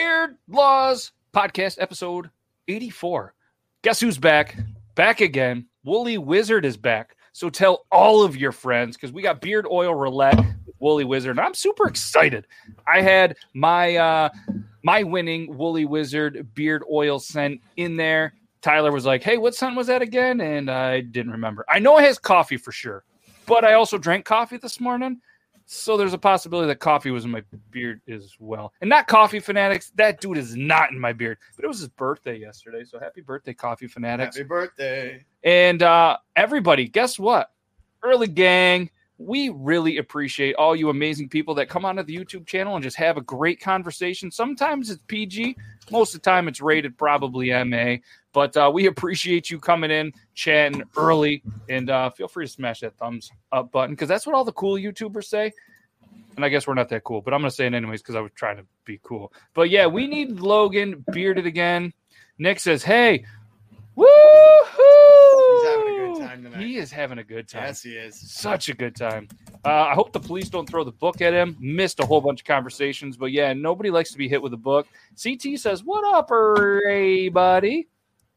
Beard Laws Podcast, episode 84. Guess who's back? Back again. Woolly Wizard is back. So tell all of your friends because we got beard oil roulette with Woolly Wizard. And I'm super excited. I had my uh my winning Woolly Wizard beard oil scent in there. Tyler was like, Hey, what scent was that again? And I didn't remember. I know it has coffee for sure, but I also drank coffee this morning. So there's a possibility that coffee was in my beard as well. And not coffee fanatics. That dude is not in my beard. But it was his birthday yesterday. So happy birthday, coffee fanatics. Happy birthday. And uh, everybody, guess what? Early gang, we really appreciate all you amazing people that come onto the YouTube channel and just have a great conversation. Sometimes it's PG, most of the time it's rated probably MA. But uh, we appreciate you coming in, chatting early, and uh, feel free to smash that thumbs up button because that's what all the cool YouTubers say. And I guess we're not that cool, but I'm going to say it anyways because I was trying to be cool. But yeah, we need Logan bearded again. Nick says, "Hey, woo He's having a good time tonight. He is having a good time. Yes, he is. Such a good time. Uh, I hope the police don't throw the book at him. Missed a whole bunch of conversations, but yeah, nobody likes to be hit with a book. CT says, "What up, everybody?"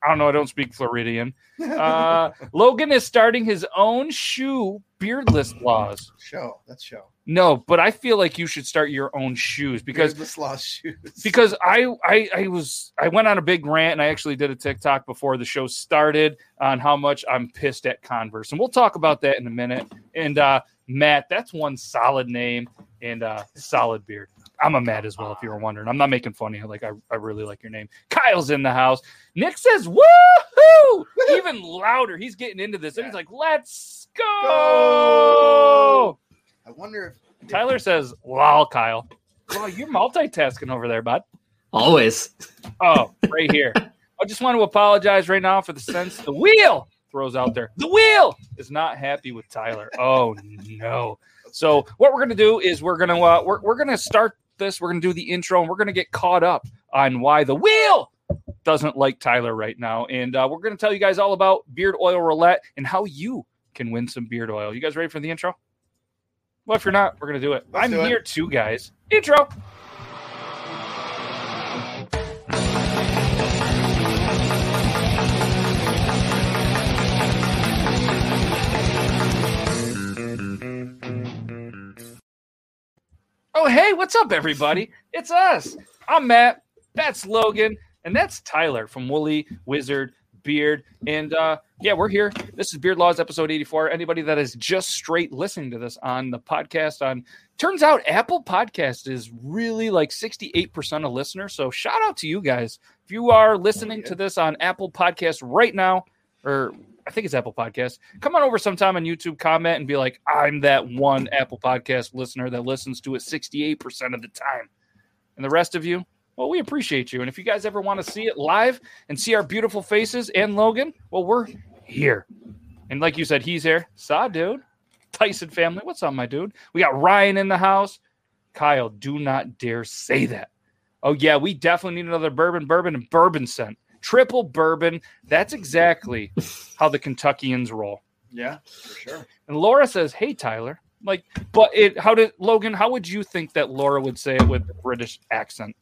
I don't know. I don't speak Floridian. Uh, Logan is starting his own shoe beardless laws. Show. That's show. No, but I feel like you should start your own shoes because Beardless lost shoes. because I, I I was I went on a big rant and I actually did a TikTok before the show started on how much I'm pissed at Converse and we'll talk about that in a minute. And uh, Matt, that's one solid name and uh, solid beard. I'm a Matt as well, if you were wondering. I'm not making fun of you. Like I, I really like your name. Kyle's in the house. Nick says, "Woohoo!" Even louder. He's getting into this. And he's like, "Let's go!" I wonder if Tyler says, "Lol, Kyle." Well, you're multitasking over there, bud. Always. Oh, right here. I just want to apologize right now for the sense the wheel throws out there. The wheel is not happy with Tyler. Oh no. So what we're gonna do is we're gonna uh, we're we're gonna start this. We're gonna do the intro and we're gonna get caught up on why the wheel doesn't like Tyler right now, and uh, we're gonna tell you guys all about beard oil roulette and how you can win some beard oil. You guys ready for the intro? Well, if you're not, we're gonna do it. Let's I'm do it. here too, guys. Intro. Oh, hey, what's up, everybody? It's us. I'm Matt. That's Logan. And that's Tyler from Woolly Wizard Beard. And uh, yeah, we're here. This is Beard Laws episode 84. Anybody that is just straight listening to this on the podcast on turns out Apple Podcast is really like 68% of listeners. So shout out to you guys. If you are listening yeah. to this on Apple Podcast right now, or I think it's Apple Podcast. Come on over sometime on YouTube, comment, and be like, I'm that one Apple Podcast listener that listens to it 68% of the time. And the rest of you, well, we appreciate you. And if you guys ever want to see it live and see our beautiful faces and Logan, well, we're here. And like you said, he's here. Saw, dude. Tyson family. What's up, my dude? We got Ryan in the house. Kyle, do not dare say that. Oh, yeah, we definitely need another bourbon, bourbon, and bourbon scent. Triple bourbon. That's exactly how the Kentuckians roll. yeah, for sure. And Laura says, "Hey, Tyler." Like, but it. How did Logan? How would you think that Laura would say it with a British accent?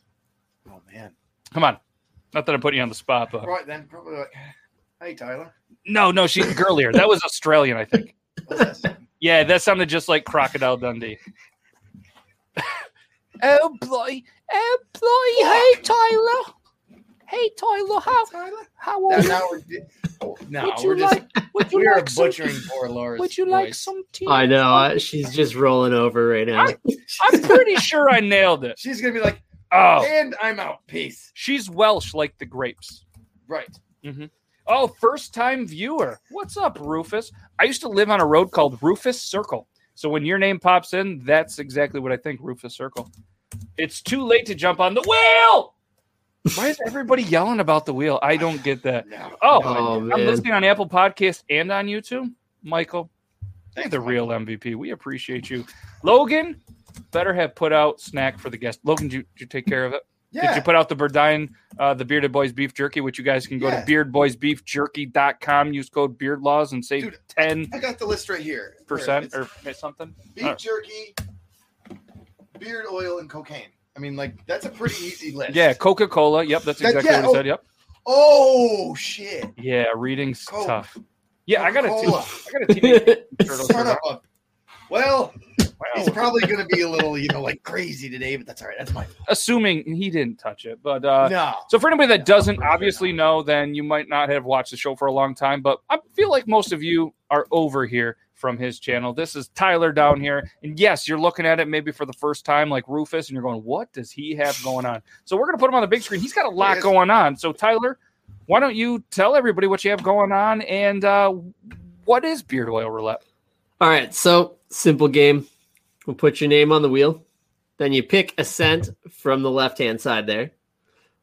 Oh man. Come on, not that I'm putting you on the spot, but Right then, probably like, hey Tyler. no, no, she's girlier. That was Australian, I think. Yeah, that sounded just like Crocodile Dundee. oh boy, oh boy, hey Tyler, hey Tyler, how Tyler. how Now, old? now we're no, would you we're just like? Would you we are some? butchering poor Laura's. Would you like voice. some tea? I know. I, she's just rolling over right now. I'm pretty sure I nailed it. She's gonna be like, Oh, and I'm out. Peace. she's Welsh like the grapes. Right. Mm-hmm. Oh, first time viewer. What's up, Rufus? I used to live on a road called Rufus Circle. So when your name pops in, that's exactly what I think, Rufus Circle. It's too late to jump on the wheel. Why is everybody yelling about the wheel? I don't get that. No. Oh, Oh, I'm man. listening on Apple Podcast and on YouTube. Michael, you're the real MVP. We appreciate you. Logan, better have put out snack for the guest. Logan, did you, did you take care of it? Yeah. Did you put out the Burdine, uh, the Bearded Boys Beef Jerky, which you guys can go Yeah. to beardboysbeefjerky.com, use code beardlaws and save Dude, 10 I got the list right here. Percent or something. Beef right. jerky, beard oil, and cocaine. I mean, like that's a pretty easy list. Yeah, Coca Cola. Yep, that's That- exactly yeah, what he oh. said. Yep. Oh shit. Yeah, reading's Coke. tough. Yeah, I got a, Coca-Cola. I got a teenage turtle Son of a. Well, he's probably going to be a little, you know, like crazy today, but that's all right. That's my Assuming he didn't touch it, but uh, no. So for anybody that No, doesn't for sure obviously know, then you might not have watched the show for a long time, but I feel like most of you are over here from his channel. This is Tyler down here. And yes, you're looking at it maybe for the first time like Rufus and you're going, "What does he have going on?" So we're going to put him on the big screen. He's got a lot going on. So Tyler, why don't you tell everybody what you have going on and uh what is beard oil roulette? All right, so simple game. We'll put your name on the wheel. Then you pick a scent from the left hand side there.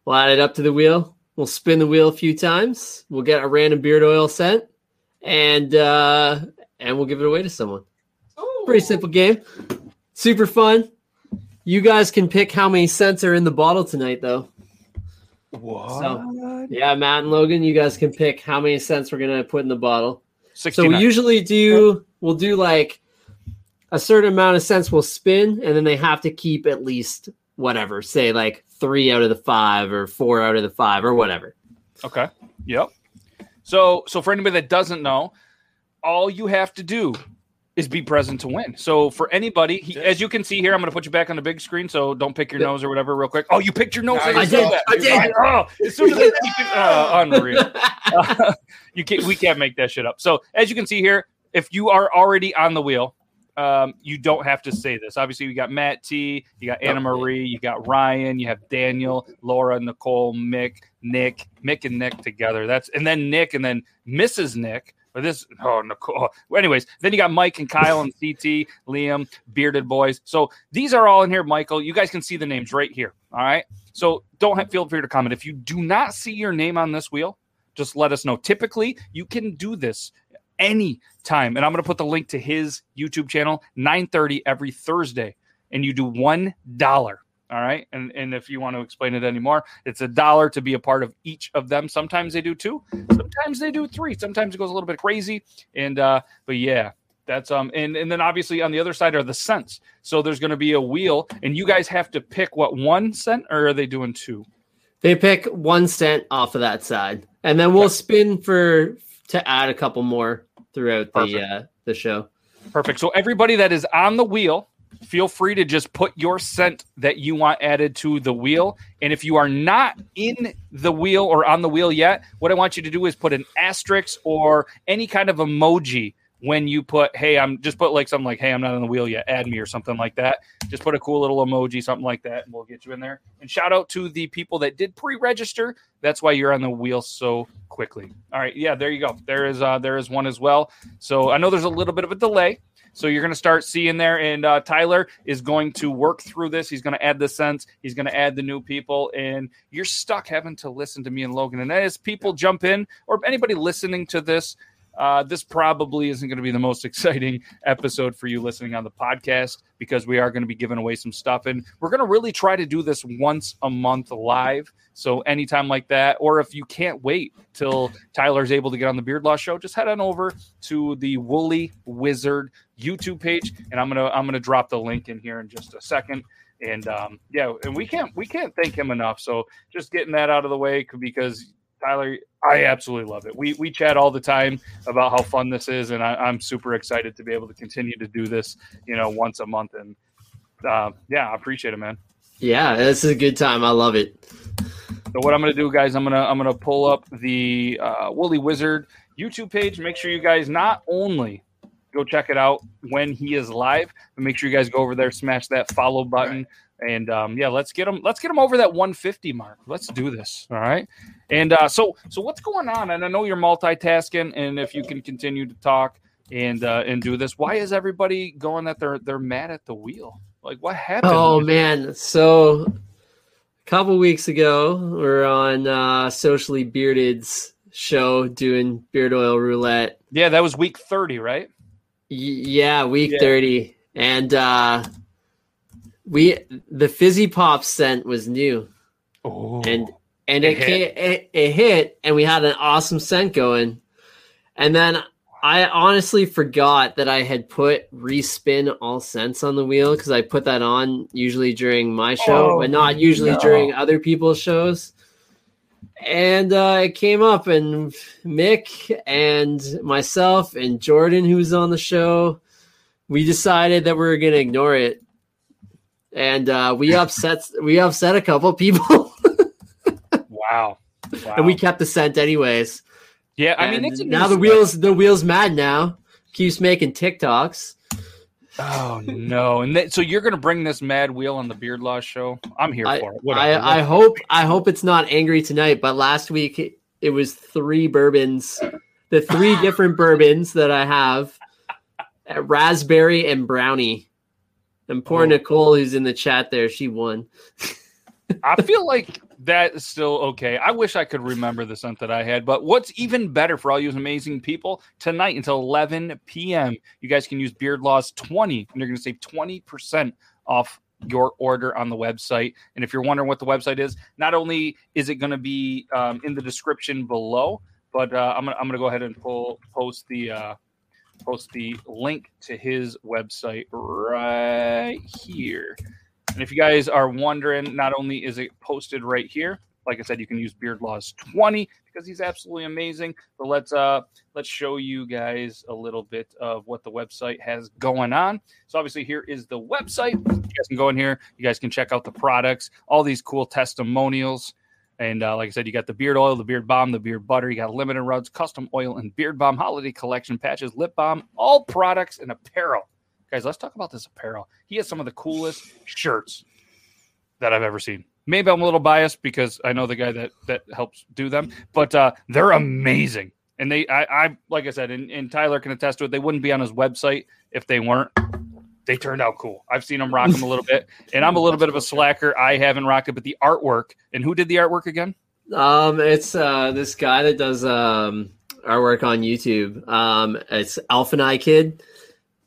We'll add it up to the wheel. We'll spin the wheel a few times. We'll get a random beard oil scent, and uh, and we'll give it away to someone. Oh. Pretty simple game. Super fun. You guys can pick how many scents are in the bottle tonight, though. What? Yeah, Matt and Logan, you guys can pick how many scents we're gonna put in the bottle. So we usually do we'll do like a certain amount of scents we'll spin and then they have to keep at least whatever, say like three out of the five or four out of the five or whatever. Okay. Yep. So so for anybody that doesn't know, all you have to do is be present to win. So for anybody, he, as you can see here, I'm going to put you back on the big screen, so don't pick your nose or whatever, real quick. Oh, you picked your nose. I just did. saw that. I did. Oh, as soon as I, uh, unreal. Uh, you can't. We can't make that shit up. So as you can see here, if you are already on the wheel, um, you don't have to say this. Obviously, you got Matt T, you got Anna Marie, you got Ryan, you have Daniel, Laura, Nicole, Mick, Nick, Mick and Nick together. That's and then Nick and then Mrs. Nick. Or this oh Nicole. Oh, anyways, then you got Mike and Kyle and CT, Liam, Bearded Boys. So these are all in here, Michael. You guys can see the names right here. All right. So don't feel free to comment. If you do not see your name on this wheel, just let us know. Typically, you can do this any time. And I'm going to put the link to his YouTube channel, 9:30 every Thursday. And you do one dollar. All right. And and if you want to explain it anymore, it's a dollar to be a part of each of them. Sometimes they do two, sometimes they do three. Sometimes it goes a little bit crazy. And uh, but yeah, that's um and, and then obviously on the other side are the scents. So there's gonna be a wheel, and you guys have to pick what one scent or are they doing two? They pick one scent off of that side. And then we'll spin for to add a couple more throughout the Perfect. uh, the show. Perfect. So everybody that is on the wheel, feel free to just put your scent that you want added to the wheel. And if you are not in the wheel or on the wheel yet, what I want you to do is put an asterisk or any kind of emoji when you put, hey, I'm just put like something like, hey, I'm not on the wheel yet, add me or something like that. Just put a cool little emoji, something like that, and we'll get you in there. And shout out to the people that did pre-register. That's why you're on the wheel so quickly. All right, yeah, there you go. There is uh there is one as well. So I know there's a little bit of a delay. So you're going to start seeing there, and uh, Tyler is going to work through this. He's going to add the sense. He's going to add the new people, and you're stuck having to listen to me and Logan. And as people jump in, or anybody listening to this, uh, this probably isn't going to be the most exciting episode for you listening on the podcast because we are going to be giving away some stuff, and we're going to really try to do this once a month live. So anytime like that, or if you can't wait till Tyler's able to get on the Beard Law Show, just head on over to the Woolly Wizard YouTube page, and I'm gonna I'm gonna drop the link in here in just a second. And um, yeah, and we can't we can't thank him enough. So just getting that out of the way because Tyler, I absolutely love it. We we chat all the time about how fun this is, and I, I'm super excited to be able to continue to do this, you know, once a month. And uh, yeah, I appreciate it, man. Yeah, this is a good time. I love it. So what I'm gonna do, guys, I'm gonna I'm gonna pull up the uh, Woolly Wizard YouTube page. Make sure you guys not only go check it out when he is live, but make sure you guys go over there, smash that follow button, and um, yeah, let's get them. let's get them over that 150 mark. Let's do this. All right. And uh, so so what's going on? And I know you're multitasking, and if you can continue to talk and uh, and do this, why is everybody going that they're they're mad at the wheel? Like what happened? Oh man, so a couple weeks ago, we're on uh, Socially Bearded's show doing beard oil roulette. yeah, that was week 30, right? Y- yeah, week Yeah. 30. And uh we the fizzy pop scent was new Oh, and and It it, ca- it it hit and we had an awesome scent going. And then I honestly forgot that I had put respin all scents on the wheel because I put that on usually during my show, Oh, but not usually no. during other people's shows. And uh, it came up, and Mick and myself and Jordan, who's on the show, we decided that we were going to ignore it, and uh, we upset we upset a couple people, Wow. wow. and we kept the scent anyways. yeah, I mean, And it's a now the wheels the wheels mad now keeps making TikToks. Oh no! And that, so you're going to bring this mad wheel on the Beard Law show? I'm here I, for it. Whatever. I, I hope I hope it's not angry tonight. But last week it, was three bourbons, the three different bourbons that I have, raspberry and brownie. And poor Oh. Nicole, who's in the chat there, she won. I feel like that is still okay. I wish I could remember the scent that I had, but what's even better for all you amazing people tonight until 11 p.m. You guys can use Beard Laws 20, and you're going to save 20% off your order on the website. And if you're wondering what the website is, not only is it going to be um, in the description below, but uh, I'm gonna I'm gonna go ahead and pull post the uh, post the link to his website right here. And if you guys are wondering, not only is it posted right here, like I said, you can use Beard Laws 20 because he's absolutely amazing. But let's uh let's show you guys a little bit of what the website has going on. So obviously here is the website. You guys can go in here. You guys can check out the products, all these cool testimonials. And uh, like I said, you got the beard oil, the beard balm, the beard butter. You got limited runs, custom oil, and beard balm holiday collection patches, lip balm, all products and apparel. Guys, let's talk about this apparel. He has some of the coolest shirts that I've ever seen. Maybe I'm a little biased because I know the guy that that helps do them, but uh, they're amazing. And they, I, I like I said, and, and Tyler can attest to it. They wouldn't be on his website if they weren't. They turned out cool. I've seen them rock them a little bit, and I'm a little bit of a slacker. I haven't rocked it, but the artwork and who did the artwork again? Um, it's uh this guy that does um artwork on YouTube. Um, it's Alphanai Kid.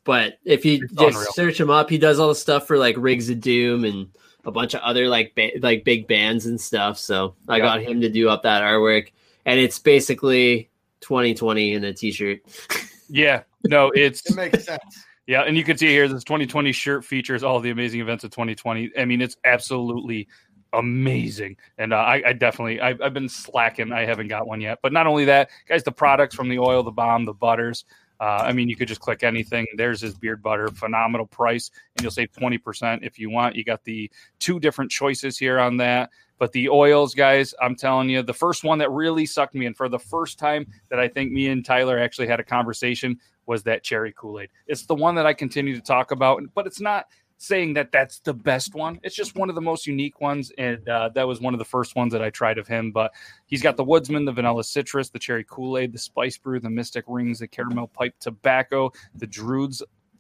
But if you It's just unreal. search him up, he does all the stuff for like Rigs of Doom and a bunch of other like ba- like big bands and stuff. So I Yeah. got him to do up that artwork, and it's basically 2020 in a t-shirt. Yeah, no, it's It makes sense. Yeah, and you can see here this 2020 shirt features all the amazing events of 2020. I mean, it's absolutely amazing, and uh, I, I definitely I've, I've been slacking. I haven't got one yet. But not only that, guys, the products from the oil, the balm, the butters. Uh, I mean, you could just click anything. There's his beard butter, phenomenal price, and you'll save 20% if you want. You got the two different choices here on that. But the oils, guys, I'm telling you, the first one that really sucked me in for the first time that I think me and Tyler actually had a conversation was that cherry Kool Aid. It's the one that I continue to talk about, but it's not saying that that's the best one. It's just one of the most unique ones, and uh, that was one of the first ones that I tried of him. But he's got the Woodsman, the Vanilla Citrus, the Cherry Kool Aid, the Spice Brew, the Mystic Rings, the Caramel Pipe Tobacco, the Druids.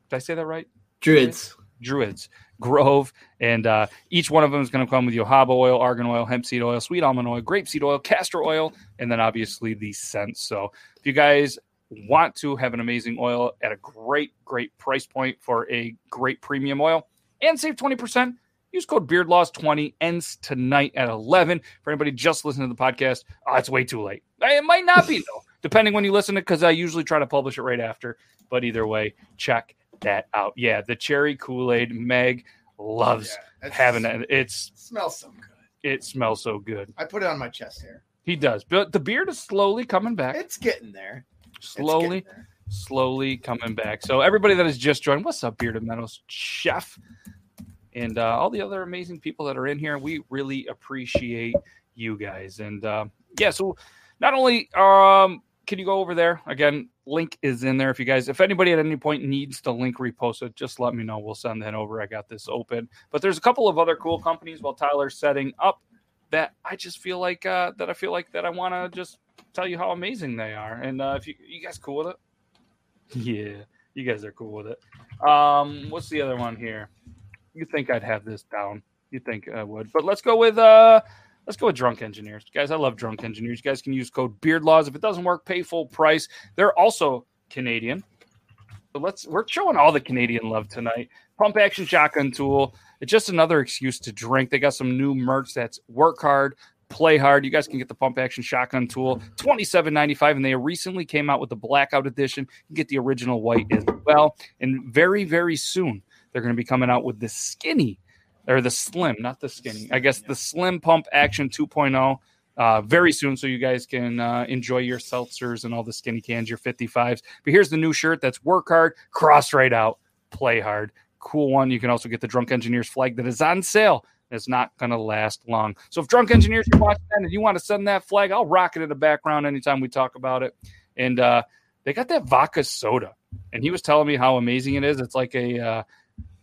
Did I say that right? Druids. Druids, Grove, and uh, each one of them is going to come with jojoba oil, argan oil, hemp seed oil, sweet almond oil, grapeseed oil, castor oil, and then obviously the scents. So if you guys want to have an amazing oil at a great, great price point for a great premium oil and save 20%, use code BeardLaws20 ends tonight at 11. For anybody just listening to the podcast, oh, it's way too late. It might not be, though, depending when you listen to it, because I usually try to publish it right after. But either way, check that out. Yeah, the cherry Kool Aid, Meg loves Yeah, having it. It's Smells so good. it smells so good. I put it on my chest hair. He does, but the beard is slowly coming back. It's getting there. Slowly, slowly coming back. So everybody that has just joined, what's up, Bearded Meadows Chef, and uh, all the other amazing people that are in here. We really appreciate you guys. And uh, yeah, so not only um, can you go over there again, link is in there. If you guys, if anybody at any point needs the link reposted, just let me know. We'll send that over. I got this open. But there's a couple of other cool companies while Tyler's setting up that I just feel like uh, that I feel like that I want to just tell you how amazing they are. And uh, if you you guys cool with it, yeah, you guys are cool with it. Um, what's the other one here? You think I'd have this down? You think I would? But let's go with uh, let's go with drunk engineers, guys. I love drunk engineers. You guys can use code Beard Laws if it doesn't work. Pay full price. They're also Canadian. So let's we're showing all the Canadian love tonight. Pump action shotgun tool. It's just another excuse to drink. They got some new merch that's work hard, play hard. You guys can get the pump action shotgun tool, twenty seven ninety five, and they recently came out with the blackout edition. You get the original white as well, and very very soon they're going to be coming out with the skinny or the slim, not the skinny. I guess the slim pump action 2.0 uh, very soon, so you guys can uh, enjoy your seltzers and all the skinny cans, your 55s. But here's the new shirt that's work hard, cross right out, play hard. Cool one. You can also get the Drunk Engineers flag that is on sale. It's not going to last long. So if Drunk Engineers are watching that and you want to send that flag, I'll rock it in the background anytime we talk about it. And uh, they got that vodka soda, and he was telling me how amazing it is. It's like a uh,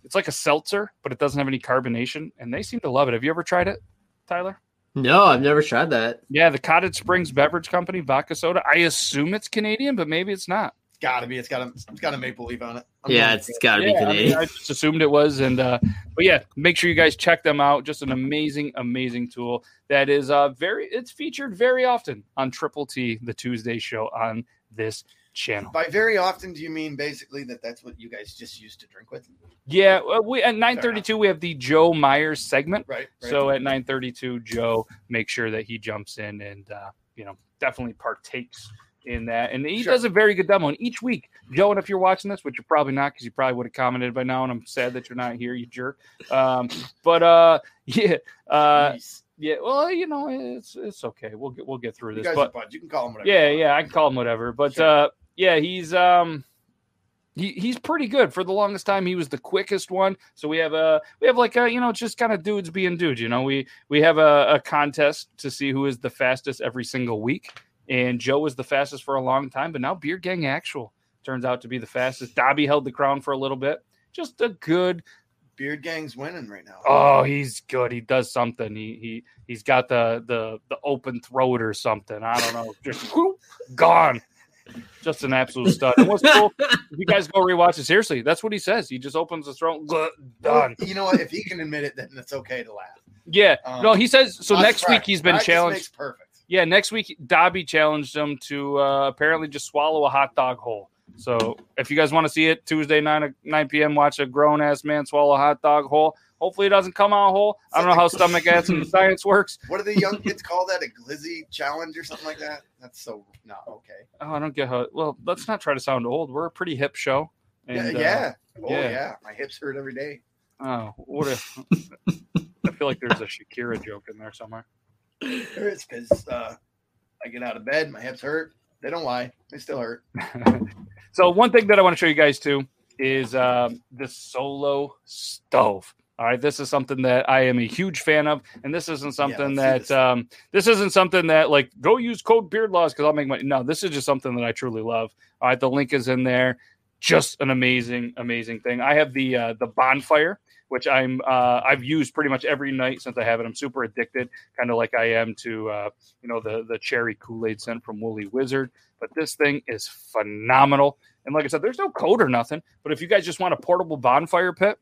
it's like a seltzer, but it doesn't have any carbonation, and they seem to love it. Have you ever tried it, Tyler? No, I've never tried that. Yeah, the Cottage Springs Beverage Company vodka soda. I assume it's Canadian, but maybe it's not. It's gotta be. It's got a. It's got a maple leaf on it. I'm yeah, going it's with got to be Yeah, I, mean, I just assumed it was, and uh, but yeah, make sure you guys check them out. Just an amazing, amazing tool that is uh very. It's featured very often on Triple T, the Tuesday show on this channel. By very often, do you mean basically that that's what you guys just used to drink with? Yeah, we at nine thirty two we have the Joe Myers segment. Right. right. So at 9:32, Joe make sure that he jumps in and uh, you know definitely partakes in that, and he Sure. does a very good demo. And each week, Joe, and if you're watching this, which you're probably not, because you probably would have commented by now, and I'm sad that you're not here, you jerk. Um, but uh, yeah, uh, Nice. yeah. Well, you know, it's it's okay. We'll get we'll get through you this. guys But are. You can call him whatever. yeah, yeah. I can call him whatever. But Sure. uh, yeah, he's um. He, he's pretty good for the longest time. He was the quickest one. So we have a we have like a you know just kind of dudes being dudes. You know we we have a, a contest to see who is the fastest every single week. And Joe was the fastest for a long time, but now Beer Gang Actual turns out to be the fastest. Dobby held the crown for a little bit. Just a good Beard Gang's winning right now. Oh, he's good. He does something. He he he's got the the the open throat or something. I don't know. Just whoop, gone. Just an absolute stud. And what's cool? If you guys go rewatch it, seriously, that's what he says. He just opens the throat, done. You know what? If he can admit it, then it's okay to laugh. Yeah. Um, No, he says so. Next week he's been Practice challenged. Perfect. Yeah, next week Dobby challenged him to uh, apparently just swallow a hot dog whole. So if you guys want to see it, Tuesday nine nine p.m. Watch a grown ass man swallow a hot dog whole. Hopefully it doesn't come out whole. I don't know how stomach acid and science works. What do the young kids call that? A glizzy challenge or something like that? That's so not okay. Oh, I don't get how. Well, let's not try to sound old. We're a pretty hip show. And, yeah, uh, yeah. Oh yeah. yeah. My hips hurt every day. oh, what if? I feel like there's a Shakira joke in there somewhere. There is because uh, I get out of bed, my hips hurt. They don't lie. They still hurt. so one thing that I want to show you guys too is um, the solo stove. All right, this is something that I am a huge fan of, and this isn't something let's that this. um, this isn't something that like go use code Beard Laws because I'll make money. No, this is just something that I truly love. All right, the link is in there. Just an amazing, amazing thing. I have the uh, the bonfire, which I'm uh, I've used pretty much every night since I have it. I'm super addicted, kind of like I am to uh, you know the the cherry Kool Aid scent from Woolly Wizard. But this thing is phenomenal. And like I said, there's no code or nothing. But if you guys just want a portable bonfire pit,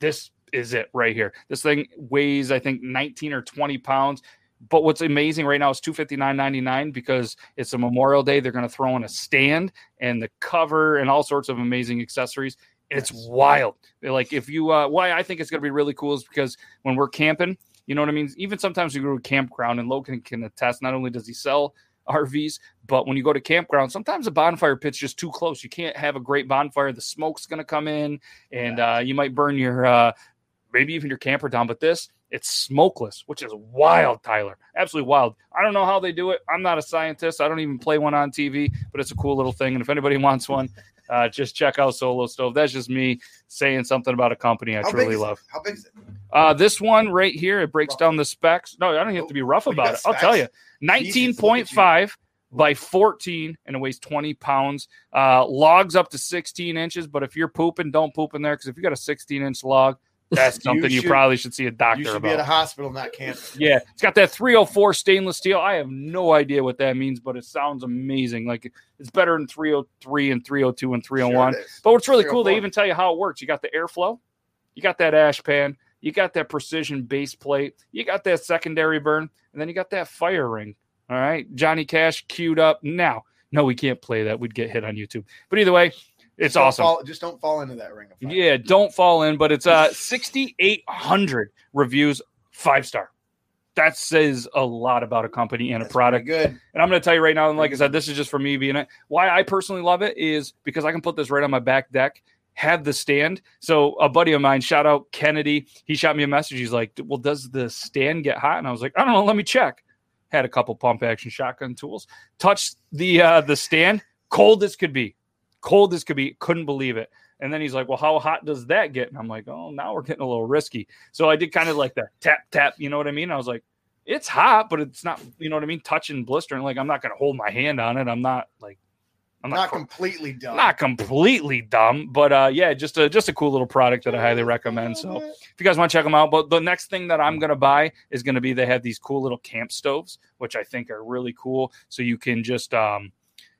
this is it right here. This thing weighs, I think, 19 or 20 pounds. But what's amazing right now is 259.99 because it's a Memorial Day. They're going to throw in a stand and the cover and all sorts of amazing accessories. It's Yes. wild. Like if you uh why I think it's going to be really cool is because when we're camping, you know what I mean? Even sometimes we go to a campground and Logan can attest not only does he sell RVs, but when you go to campground, sometimes a bonfire pit's just too close. You can't have a great bonfire. The smoke's going to come in and uh, you might burn your uh, maybe even your camper down. But this, it's smokeless, which is wild, Tyler. Absolutely wild. I don't know how they do it. I'm not a scientist. I don't even play one on TV, but it's a cool little thing. And if anybody wants one, uh, just check out Solo Stove. That's just me saying something about a company I How truly love. It? How big is it? Uh, this one right here, it breaks Rough. down the specs. No, I don't have to be rough Oh, about it. I'll tell you. specs? Jesus, look at 19.5 by 14 and it weighs 20 pounds. Uh, logs up to 16 inches, but if you're pooping, don't poop in there because if you got a 16 inch log, that's something you, should- probably should see a doctor You should be at a hospital, not camping. Yeah, it's got that 304 stainless steel. I have no idea what that means, but it sounds amazing. Like it's better than 303 and 302 and 301. Sure. But what's really cool, they even tell you how it works. You got the airflow, you got that ash pan, you got that precision base plate, you got that secondary burn, and then you got that fire ring. All right, Johnny Cash queued up now. No, we can't play that. We'd get hit on YouTube. But either way, it's don't awesome. fall- just don't fall into that ring of fire. Yeah, don't fall in. But it's uh 6,800 reviews, five star. that says a lot about a company and a product. good. And I'm going to tell you right now, and like I said, this is just for me being it. Why I personally love it is because I can put this right on my back deck, have the stand. So a buddy of mine, shout out Kennedy, he shot me a message. He's like, "Well, does the stand get hot?" And I was like, "I don't know. Let me check." Had a couple pump action shotgun tools. Touched the uh, the stand, cold as could be, cold as could be. Couldn't believe it. And then he's like, "Well, how hot does that get?" And I'm like, "Oh, now we're getting a little risky." So I did kind of like that tap tap. You know what I mean? I was like it's hot, but it's not, you know what I mean? Touching blistering. Like I'm not going to hold my hand on it. I'm not like, I'm Not not, completely dumb. not completely dumb, but uh, yeah, just a, just a cool little product that I highly recommend. So if you guys want to check them out, but the next thing that I'm going to buy is going to be, they have these cool little camp stoves, which I think are really cool. So you can just, um,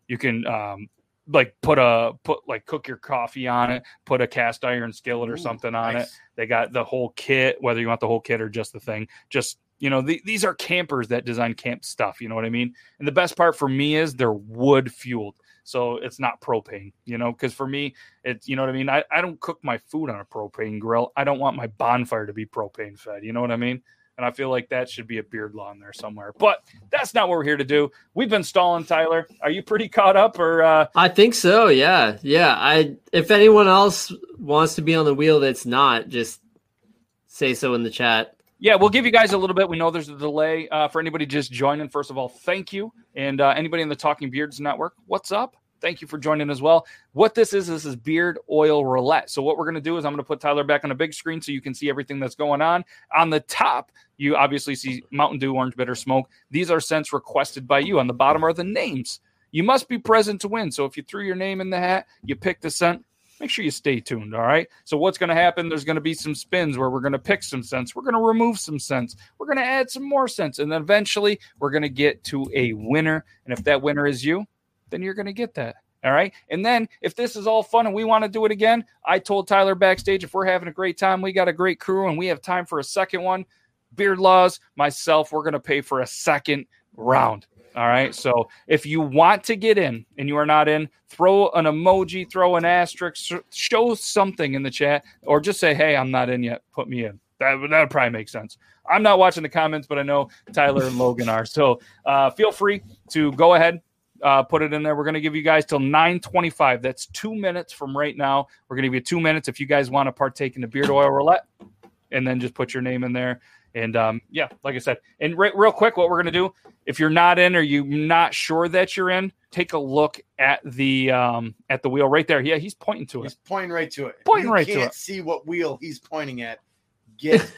you can, um, like put a put like cook your coffee on it, put a cast iron skillet or Ooh, something on it. They got the whole kit, whether you want the whole kit or just the thing. Just you know, the, these are campers that design camp stuff. You know what I mean? And the best part for me is they're wood fueled, so it's not propane. You know, because for me, it's you know what I mean. I, I don't cook my food on a propane grill. I don't want my bonfire to be propane fed. You know what I mean? And I feel like that should be a beard law in there somewhere. But that's not what we're here to do. We've been stalling, Tyler. Are you pretty caught up, or uh, I think so. Yeah, yeah. I if anyone else wants to be on the wheel that's not, just say so in the chat. Yeah, we'll give you guys a little bit. We know there's a delay uh, for anybody just joining. First of all, thank you, and uh, anybody in the Talking Beards Network, what's up? Thank you for joining as well. What this is, this is beard oil roulette. So what we're going to do is I'm going to put Tyler back on a big screen so you can see everything that's going on. On the top, you obviously see Mountain Dew, Orange Bitter Smoke. These are scents requested by you. On the bottom are the names. You must be present to win. So if you threw your name in the hat, you picked the scent. Make sure you stay tuned. All right. So what's going to happen? There's going to be some spins where we're going to pick some scents. We're going to remove some scents. We're going to add some more scents, and then eventually we're going to get to a winner. And if that winner is you, then you're going to get that. All right. And then if this is all fun and we want to do it again, I told Tyler backstage if we're having a great time, we got a great crew and we have time for a second one. Beard Laws, myself, we're going to pay for a second round. All right. So if you want to get in and you are not in, throw an emoji, throw an asterisk, show something in the chat, or just say, hey, I'm not in yet. Put me in. That would probably make sense. I'm not watching the comments, but I know Tyler and Logan are. So uh, feel free to go ahead, uh, put it in there. We're going to give you guys till 9:25. That's two minutes from right now. We're going to give you two minutes if you guys want to partake in the beard oil roulette, and then just put your name in there. And um, yeah, like I said, and re- real quick, what we're going to do if you're not in or you're not sure that you're in, take a look at the um, at the wheel right there. Yeah, he's pointing to it. He's pointing right to it. Pointing you right to can't it. see what wheel he's pointing at. Get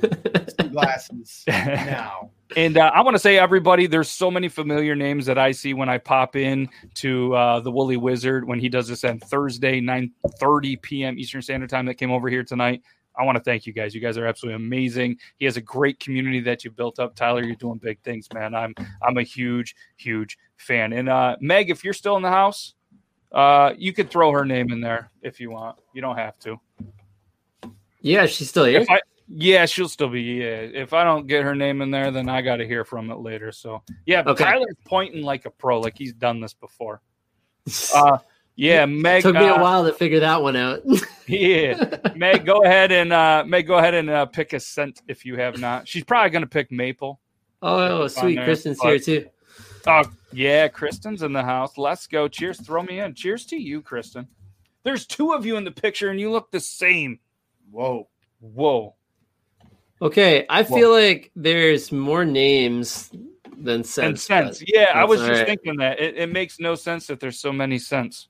two glasses now. And uh, I want to say, everybody, there's so many familiar names that I see when I pop in to uh, the Woolly Wizard when he does this on Thursday, 9:30 p.m. Eastern Standard Time. That came over here tonight. I want to thank you guys. You guys are absolutely amazing. He has a great community that you built up. Tyler, you're doing big things, man. I'm I'm a huge, huge fan. And uh, Meg, if you're still in the house, uh, you could throw her name in there if you want. You don't have to. Yeah, she's still here. I, yeah, she'll still be. Yeah, if I don't get her name in there, then I got to hear from it later. So yeah, Okay. Tyler's pointing like a pro, like he's done this before. Uh, yeah, Meg. Took me a uh, while to figure that one out. Yeah, Meg, go ahead and uh, Meg, go ahead and uh, pick a scent if you have not. She's probably going to pick maple. oh, sweet. there, Kristen's but- here too. Oh yeah, Kristen's in the house. Let's go. Cheers. Throw me in. Cheers to you, Kristen. There's two of you in the picture, and you look the same. Whoa. Whoa. Okay, I Whoa. feel like there's more names than and sense. sense. but Yeah, I was just right. thinking that it, it makes no sense that there's so many cents.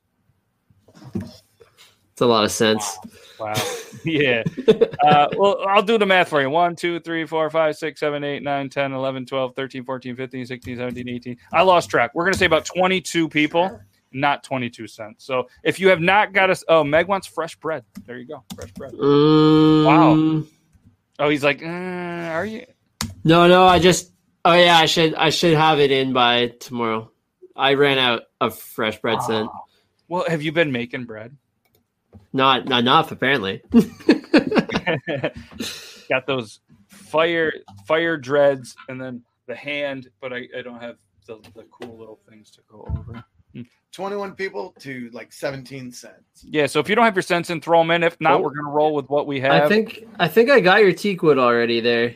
It's a lot of sense. Wow. yeah. Uh, well, I'll do the math for you. 1, 2, 3, 4, 5, 6, 7, 8, 9, 10, 11, 12, 13, 14, 15, 16, 17, 18. I lost track. We're going to say about 22 people, not 22 scents. So if you have not got us, oh, Meg wants fresh bread. There you go. Fresh bread. Mm, Oh, he's like, uh, are you? No, no, I just. Oh yeah, I should. I should have it in by tomorrow. I ran out of fresh bread scent. Well, have you been making bread? Not not enough apparently. got those fire fire dreads and then the hand, but I, I don't have the, the cool little things to go over. 21 people to like 17 scents. Yeah, so if you don't have your scents in, throw them in. If not, Oh. we're gonna roll with what we have. I think I think I got your teakwood already there.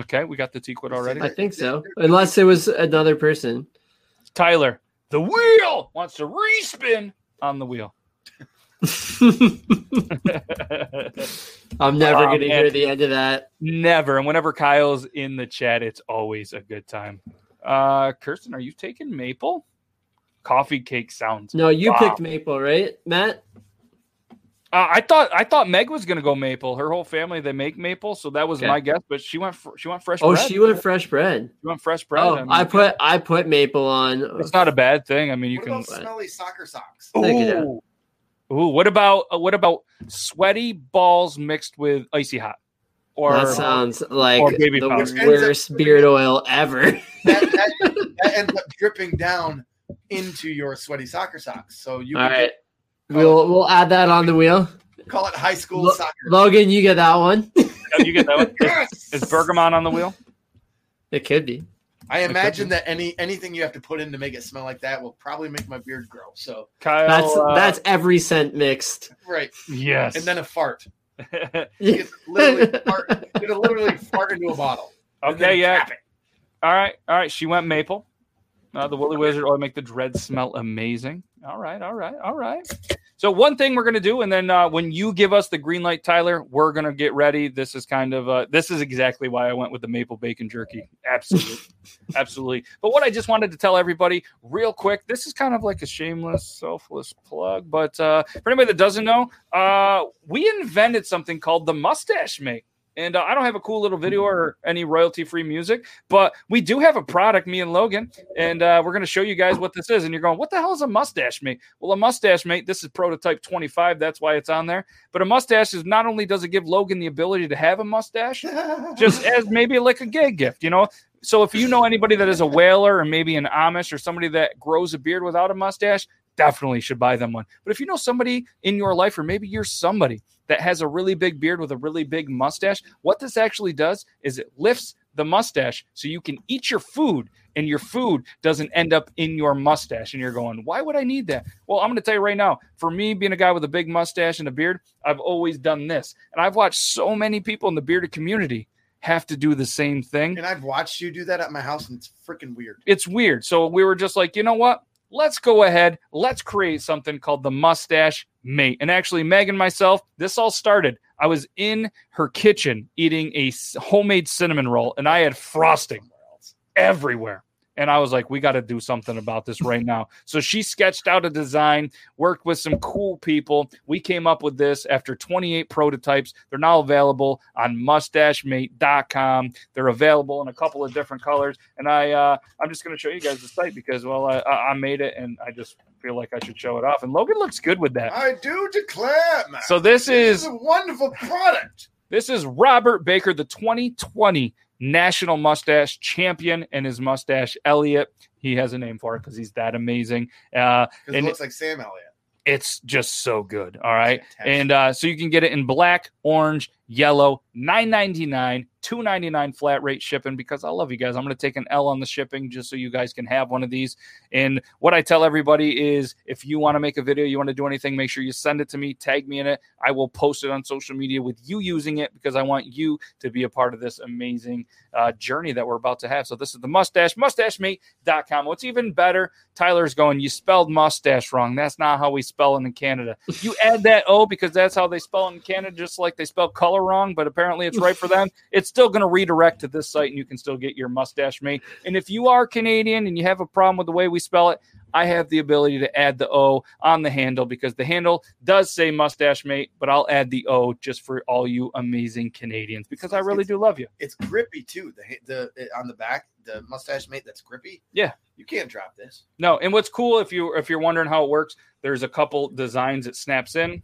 Okay, we got the Teakwood already. I think so. Unless it was another person. Tyler, the wheel wants to respin on the wheel. I'm never Oh, gonna hear the end of that. Never. And whenever Kyle's in the chat, it's always a good time. Uh Kirsten, are you taking maple? Coffee cake sounds. No, you Wow. picked maple, right, Matt? Uh, I thought I thought Meg was gonna go maple. Her whole family they make maple, so that was Okay. my guess. But she went fr- she went fresh. Oh, bread. she went fresh bread. She went fresh bread. Oh, I, mean, I put I put maple on. it's not a bad thing. I mean, you what can. about smelly soccer socks? Check it out. Ooh. Ooh, what about uh, what about sweaty balls mixed with icy hot? Or that sounds like or baby the powder. Which ends up- worst beard oil ever. That, that, that ends up dripping down into your sweaty soccer socks. So you All can right, we'll we'll add that on the wheel. call it high school Lo- soccer. Logan, you get that one. Yeah, you get that one. Is, Yes! is Bergamot on the wheel? It could be. I imagine that any anything you have to put in to make it smell like that will probably make my beard grow. So Kyle, That's uh, that's every scent mixed. right, yes. and then a fart. You could literally fart. You literally fart into a bottle. okay, yeah. All right, all right. She went maple. Uh, the Woolly Wizard oil make the dread smell amazing. All right, all right, all right. So one thing we're gonna do, and then uh, when you give us the green light, Tyler, we're gonna get ready. This is kind of uh, this is exactly why I went with the maple bacon jerky. Absolutely, absolutely. But what I just wanted to tell everybody real quick, this is kind of like a shameless, selfless plug. But uh, for anybody that doesn't know, uh, we invented something called the mustache mate. And uh, I don't have a cool little video or any royalty free music, but we do have a product, me and Logan, and uh, we're going to show you guys what this is. And you're going, what the hell is a mustache mate? Well, a mustache mate, this is prototype 25. That's why it's on there. But a mustache is not only does it give Logan the ability to have a mustache, just as maybe like a gay gift, you know? So if you know anybody that is a whaler or maybe an Amish or somebody that grows a beard without a mustache, definitely should buy them one. But if you know somebody in your life, or maybe you're somebody that has a really big beard with a really big mustache, what this actually does is it lifts the mustache so you can eat your food and your food doesn't end up in your mustache. And you're going, why would I need that? Well, I'm going to tell you right now, for me being a guy with a big mustache and a beard, I've always done this. And I've watched so many people in the bearded community have to do the same thing and I've watched you do that at my house, and it's freaking weird. it's weird. So we were just like, you know what? Let's go ahead. Let's create something called the mustache mate. And actually, Meg and myself, this all started. I was in her kitchen eating a homemade cinnamon roll, and I had frosting everywhere. And I was like, we got to do something about this right now. So she sketched out a design, worked with some cool people. We came up with this after 28 prototypes. They're now available on mustachemate.com. They're available in a couple of different colors. And I, uh, I'm just going to show you guys the site because, well, I, I made it and I just feel like I should show it off. And Logan looks good with that. I do declare, man. So this this is is a wonderful product. this is Robert Baker, the 2020 National Mustache Champion, and his mustache Elliot. He has a name for it because he's that amazing. Uh, Because it looks like Sam Elliott. it's just so good. All right. And uh, so you can get it in black, orange, yellow, nine ninety nine, two ninety nine flat rate shipping. Because I love you guys, I'm going to take an L on the shipping just so you guys can have one of these. And what I tell everybody is, if you want to make a video, you want to do anything, make sure you send it to me, tag me in it. I will post it on social media with you using it because I want you to be a part of this amazing uh, journey that we're about to have. So this is the mustache, mustachemate.com. What's even better, Tyler's going, you spelled mustache wrong. That's not how we spell it in Canada. You add that O because that's how they spell in Canada, just like they spell color wrong, but apparently it's right for them. It's still going to redirect to this site and you can still get your mustache mate. And if you are Canadian and you have a problem with the way we spell it, I have the ability to add the O on the handle because the handle does say mustache mate, but I'll add the O just for all you amazing Canadians because I really do love you. It's grippy too. The the eh, on the back, the mustache mate that's grippy. Yeah. you can't drop this. No, and what's cool if you if you're wondering how it works, there's a couple designs it snaps in,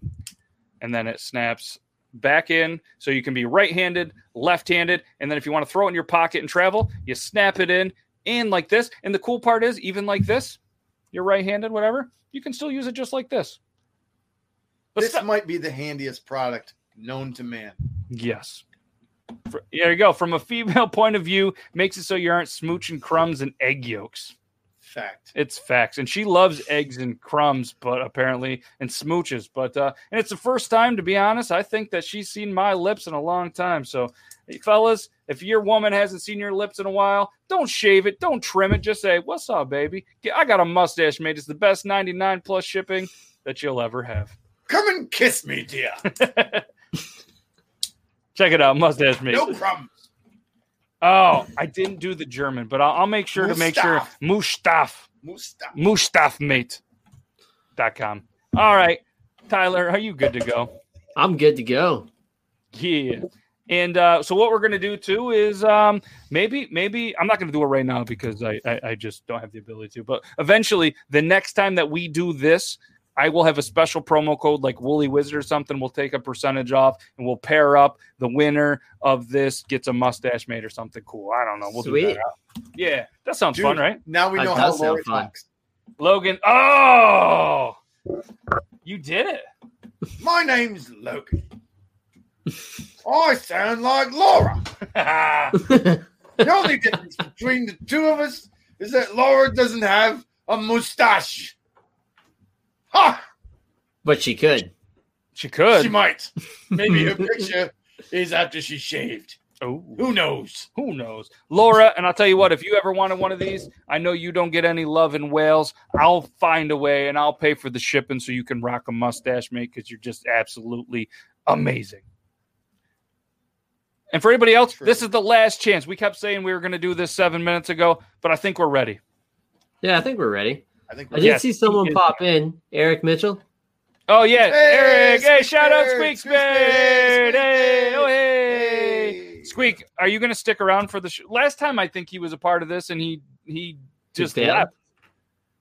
and then it snaps back in, so you can be right-handed, left-handed, and then if you want to throw it in your pocket and travel, you snap it in, in like this. And the cool part is, even like this, you're right-handed, whatever, you can still use it just like this. But this stop- might be the handiest product known to man. Yes. For- there you go. From a female point of view, makes it so you aren't smooching crumbs and egg yolks. Fact. It's facts, and she loves eggs and crumbs, but apparently and smooches. But uh, and it's the first time, to be honest, I think that she's seen my lips in a long time. So Hey, fellas, if your woman hasn't seen your lips in a while, don't shave it, don't trim it. Just say, "What's up, baby? I got a mustache mate. It's the best 99 plus shipping that you'll ever have." Come and kiss me, dear. Check it out, mustache made. No problem. Oh, I didn't do the German, but I'll, I'll make sure to make sure Mustaf Mustafa. mustafmate.com. All right, Tyler, are you good to go? I'm good to go. Yeah. And uh, so what we're gonna do too is um, maybe maybe I'm not gonna do it right now because I, I I just don't have the ability to. But eventually, the next time that we do this, I will have a special promo code like Woolly Wizard or something. We'll take a percentage off and we'll pair up the winner of this gets a mustache mate or something cool. I don't know. We'll do Sweet. that. Yeah, that sounds Dude, fun, right? Now we That know how does sound Lori talks. Logan. Oh, you did it. My name's Logan. I sound like Laura. The only difference between the two of us is that Laura doesn't have a mustache. Ha! but she could. she could. She might. Maybe her picture is after she shaved. oh. Who knows? Who knows? Laura, and I'll tell you what, if you ever wanted one of these, I know you don't get any love in Wales. I'll find a way and I'll pay for the shipping so you can rock a mustache, mate, because you're just absolutely amazing. And for anybody else, True. this is the last chance. We kept saying we were going to do this seven minutes ago, but I think we're ready. Yeah, I think we're ready. I think I we're did Yes, see someone he is. pop in. Eric Mitchell. Oh, yeah. Eric. Hey, shout out Squeak Squeak Spade, Spade. Hey, oh, hey. Hey. Squeak, are you going to stick around for the sh- last time? I think he was a part of this, and he he just bailed. left.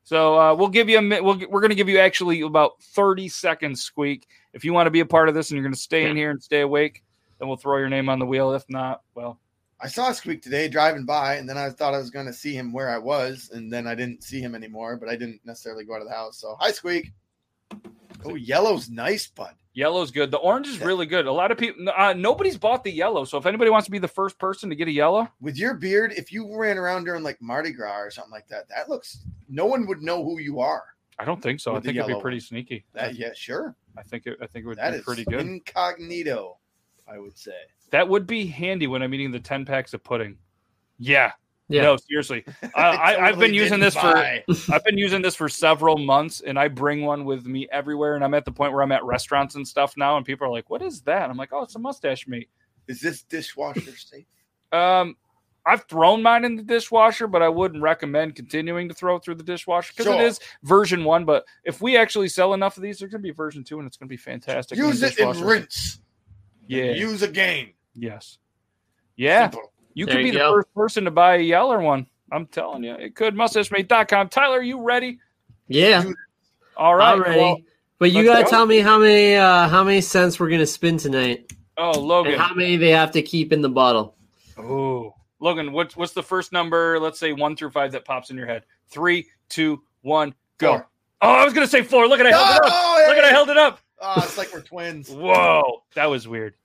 So uh, we'll give you a mi- we'll, we're going to give you actually about thirty seconds, Squeak. If you want to be a part of this and you're going to stay in here and stay awake, then we'll throw your name on the wheel. If not, well, I saw Squeak today driving by, and then I thought I was going to see him where I was, and then I didn't see him anymore, but I didn't necessarily go out of the house. So, hi, Squeak. Oh, yellow's nice, bud. yellow's good. The orange is really good. A lot of people, uh, nobody's bought the yellow. So if anybody wants to be the first person to get a yellow, With your beard, if you ran around during like Mardi Gras or something like that, that looks, no one would know who you are. I don't think so. I think it'd be pretty sneaky. That, yeah, sure. I think it, I think it would That be is pretty good. incognito, I would say. That would be handy when I'm eating the 10 packs of pudding. Yeah. Yeah. No, seriously. I, I, I've been using didn't this for. I've been using this for several months and I bring one with me everywhere. And I'm at the point where I'm at restaurants and stuff now, and people are like, What is that? I'm like, Oh, it's a mustache mate. Is this dishwasher safe? Um I've thrown mine in the dishwasher, but I wouldn't recommend continuing to throw it through the dishwasher because Sure. it is version one. But if we actually sell enough of these, there's gonna be version two and it's gonna be fantastic. Use it and rinse. Yeah. Use game, yes. Yeah. Simple. You There could be you the go. first person to buy a yeller one. I'm telling you, it could. MustacheMate.com. Tyler, you ready? Yeah, All right. I'm ready. well- but you gotta go. tell me how many uh how many scents we're gonna spin tonight, oh, and Logan. how many they have to keep in the bottle. Oh, Logan. What's what's the first number? Let's say one through five that pops in your head. Three, two, one, go. Four. Oh, I was gonna say four. Look at I held it up. Oh, Look at I held it up. Oh, it's like we're twins. Whoa, that was weird.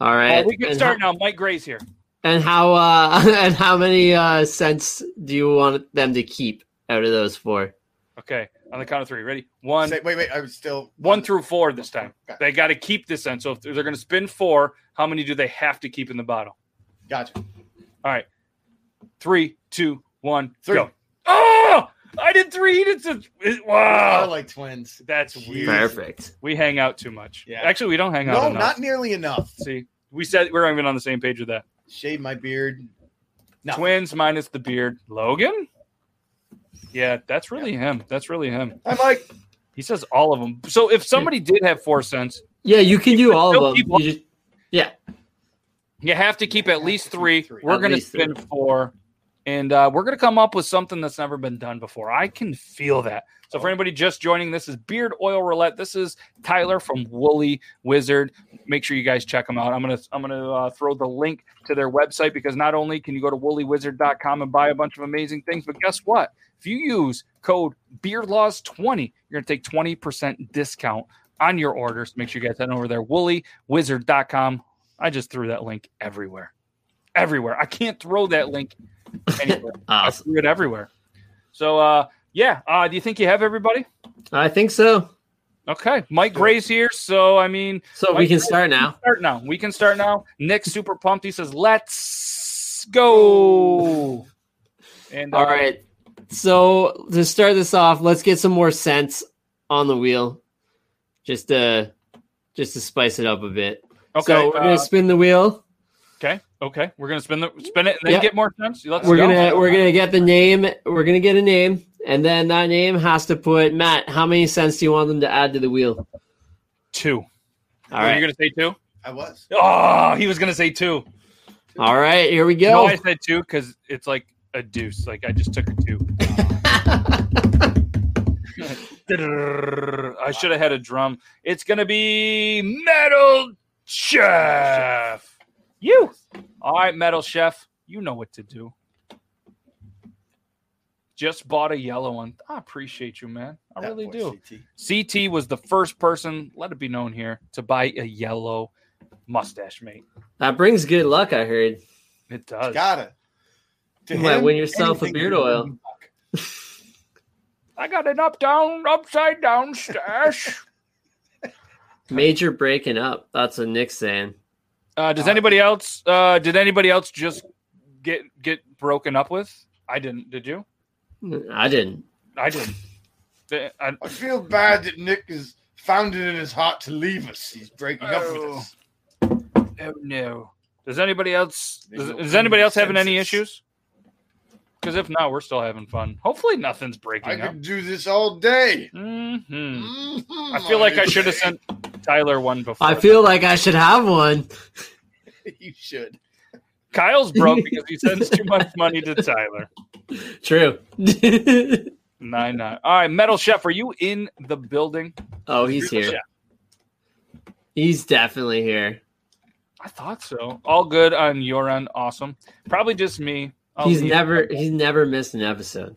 All right, right, we can and start how, now. Mike Gray's here. and how uh and how many uh scents do you want them to keep out of those four? Okay, on the count of three. Ready? One, Say- wait, wait. I was still one through four this time. Okay. They got to keep this in. So if they're going to spin four, how many do they have to keep in the bottle? Gotcha. All right. Three, two, one, Three. go. I did three. He did some. I Wow. like twins. That's weird. Perfect. We hang out too much. Yeah. Actually, we don't hang out No, enough. not nearly enough. See, we said we're even on the same page with that. Shave my beard. No. Twins minus the beard. Logan? Yeah, that's really him. That's really him. I'm like. He says all of them. So if somebody did have four scents, Yeah, you can do all of them. You just yeah. you have to keep at least three. Three. We're At going to least spin three. four. And uh, we're going to come up with something that's never been done before. I can feel that. So, for anybody just joining, this is Beard Oil Roulette. This is Tyler from Woolly Wizard. Make sure you guys check them out. I'm gonna I'm gonna uh, throw the link to their website because not only can you go to woollywizard.com and buy a bunch of amazing things, but guess what? If you use code BeardLaws20, you're gonna take 20% discount on your orders. Make sure you guys head over there, woollywizard.com. I just threw that link everywhere, everywhere. I can't throw that link anywhere. I threw it everywhere. So, uh, yeah. Uh, do you think you have everybody? I think so. Okay, Mike Gray's here, so I mean, So we can Gray- start now. start now. We can start now. Nick's super pumped. He says, "Let's go!" And uh, All right. So to start this off, let's get some more scents on the wheel, just to just to spice it up a bit. okay, So we're uh, gonna spin the wheel. Okay, okay. We're gonna spin the spin it and then Yeah. get more scents. Let's We're go. gonna we're gonna get the name. We're gonna get a name, and then that name has to put Matt. How many scents do you want them to add to the wheel? two. All Were right. you gonna say two? I was. Oh, he was gonna say two. All right. Here we go. No, go. I said two because it's like a deuce. Like I just took a two. I should have had a drum. It's gonna be Metal Chef. You. All right, Metal Chef. You know what to do. Just bought a yellow one. I appreciate you, man. I That really boy, do. CT. CT was the first person, let it be known here, to buy a yellow mustache mate. that brings good luck. I heard. It does. Gotta. To You might win yourself a beard oil. I got an up down, upside down stash. Major breaking up. That's what Nick's saying. Uh, does anybody else? Uh, did anybody else just get get broken up with? I didn't. Did you? I didn't. I didn't. I, I feel bad that Nick has found it in his heart to leave us. He's breaking up with Oh. us. oh no. Does anybody else? Does, is anybody else having any issues? Because if not, we're still having fun. Hopefully, nothing's I breaking up. could do this all day. hmm Mhm, I feel like I should have sent Tyler one before. I feel like I should have one. you should. Kyle's broke because he sends too much money to Tyler. True. Nine nine. All right, Metal Chef, are you in the building? oh, he's here. Yeah. He's definitely here. I thought so. All good on your end. Awesome. Probably just me. I'll He's leave- never he's never missed an episode.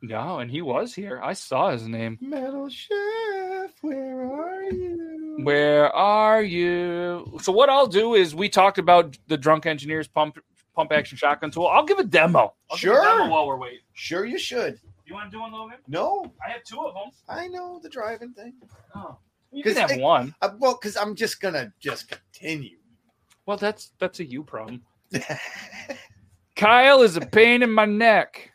No, and he was here. I saw his name. Metal Chef, where are you? Where are you? So what I'll do is we talked about the drunk engineers pump pump action shotgun tool. I'll give a demo. I'll give a Sure. demo while we're waiting. Sure, you should. You want to do one, Logan? No, I have two of them. I know the driving thing. Oh, you can 'Cause have it- one. Uh, well, because I'm just gonna just continue. Well, that's that's a you problem. Kyle is a pain in my neck,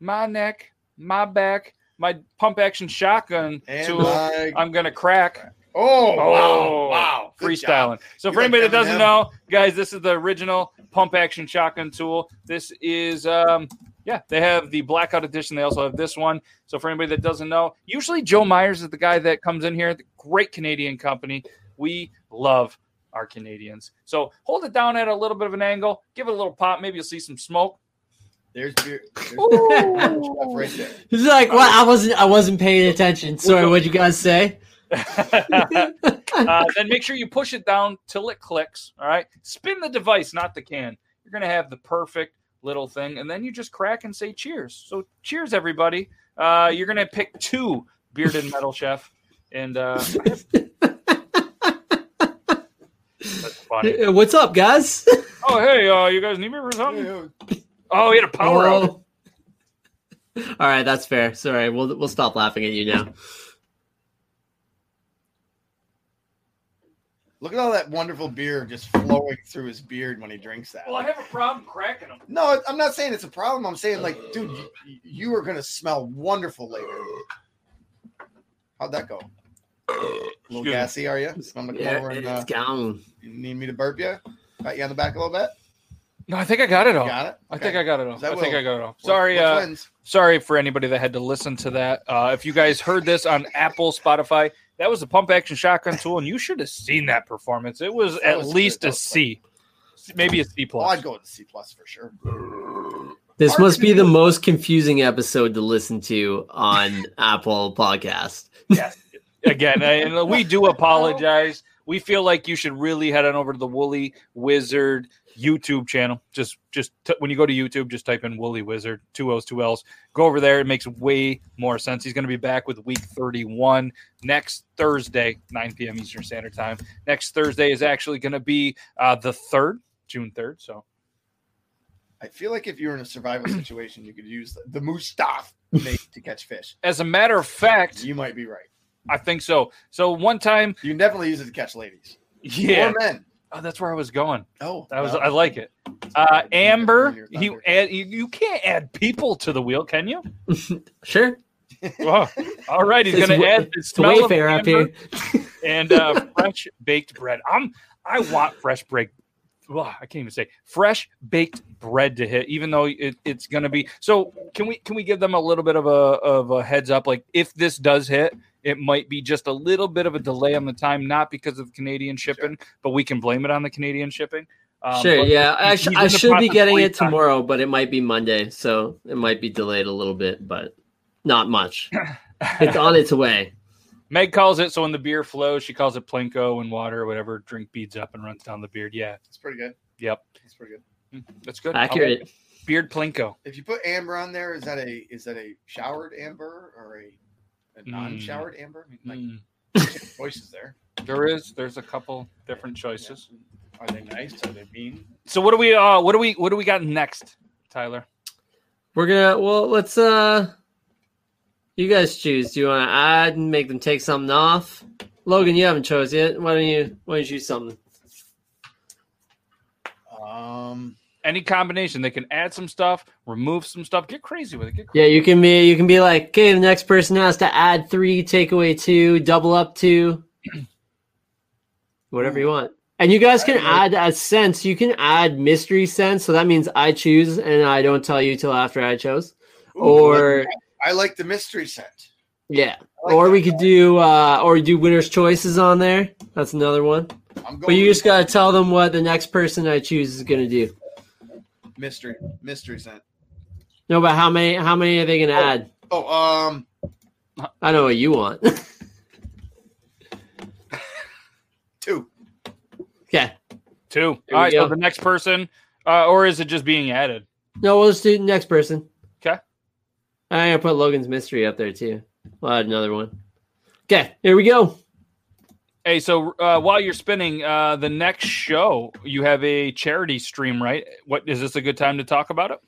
my neck, my back, my pump action shotgun and tool. I, I'm gonna crack. oh, Oh, wow, wow, Good job. freestyling. So You for like anybody that doesn't know, guys, this is the original pump action shotgun tool. This is um yeah, they have the blackout edition. They also have this one. So for anybody that doesn't know, usually Joe Myers is the guy that comes in here. The great Canadian company. We love our Canadians. So hold it down at a little bit of an angle. Give it a little pop. Maybe you'll see some smoke. There's beer. There's Metal right there. He's like, "What? I wasn't I wasn't paying attention. Sorry, what'd you guys say?" uh, then make sure you push it down till it clicks. All right. Spin the device, not the can. You're going to have the perfect little thing. And then you just crack and say cheers. So, cheers, everybody. Uh, you're going to pick two Bearded Metal Chef. And uh, that's funny. What's up, guys? Oh, hey, uh, you guys need me for something? Yeah. Oh, he had a power out. Oh. All right, that's fair. Sorry, we'll we'll stop laughing at you now. Look at all that wonderful beer just flowing through his beard when he drinks that. Well, I have a problem cracking them. No, I'm not saying it's a problem. I'm saying like, dude, you, you are gonna smell wonderful later. How'd that go? A little gassy, are you? I'm gonna come Yeah, over and uh, gone. you need me to burp you? Pat you on the back a little bit. No, I think I got it all. Got it. I think I got it all. That I think I got it all. What- Sorry, which uh, sorry for anybody that had to listen to that. Uh, if you guys heard this on Apple, Spotify, that was a pump action shotgun tool, and you should have seen that performance. It was That at was least good. a That was C, maybe a C Oh, plus. I'd go with the C plus for sure. This Hard must to be the most confusing episode to listen to on Apple Podcast. yes. Again, and we do apologize. We feel like you should really head on over to the Woolly Wizard YouTube channel. Just, just t- when you go to YouTube, just type in Woolly Wizard, two O's, two L's. Go over there. It makes way more sense. He's going to be back with week 31 next Thursday, 9 p.m. Eastern Standard Time. Next Thursday is actually going to be uh, the 3rd, June 3rd. So, I feel like if you're in a survival situation, you could use the, the to catch fish. as a matter of fact, You might be right. I think so. So one time, You definitely use it to catch ladies yeah, or men. oh, that's where I was going. Oh, That was well, I like it. Uh, Amber, Your he add, you, you can't add people to the wheel, can you? Sure. Oh, all right, he's going to add the It's smell of Wayfair up here. and uh, fresh baked bread. I'm I want fresh break. Well, I can't even say fresh baked bread to hit, even though it, it's going to be. So can we can we give them a little bit of a of a heads up? Like if this does hit, it might be just a little bit of a delay on the time, not because of Canadian shipping, but we can blame it on the Canadian shipping. Um, sure. Yeah. I, sh- I should be getting of it time. tomorrow, but it might be Monday, so it might be delayed a little bit, but not much. It's on its way. Meg calls it so when the beer flows, she calls it plinko and water or whatever. Drink beads up and runs down the beard. Yeah, It's pretty good. yep, It's pretty good. Mm, that's good. Accurate. beard plinko. If you put amber on there, is that a is that a showered amber or a, a non-showered amber? I mean, like Mm. choices there. There is. There's a couple different choices. Are they nice? Are they mean? So what do we? Uh, what do we? What do we got next, Tyler? We're gonna well let's uh you guys choose. Do you wanna add and make them take something off? Logan, you haven't chose yet. Why don't you why don't you choose something? Um, Any combination. They can add some stuff, remove some stuff, get crazy with it. Get Yeah, you can be you can be like, okay, the next person has to add three, take away two, double up two. Whatever you want. And you guys can add a sense. You can add mystery sense. So that means I choose and I don't tell you till after I chose. ooh, Or I like the mystery scent. yeah. Like Or we could do uh or do winner's choices on there. That's another one. I'm going. But you just gotta tell them what the next person I choose is gonna do. Mystery mystery scent. No, but how many how many are they gonna Oh. add? Oh, um, I know what you want. two. okay. two. There All we right. So the next person, uh, or is it just being added? No, we'll just do the next person. 'Kay. I'm gonna put Logan's mystery up there too. We'll add another one. Okay, here we go. Hey, so uh, while you're spinning, uh, the next show you have a charity stream, right? What is this a good time to talk about it?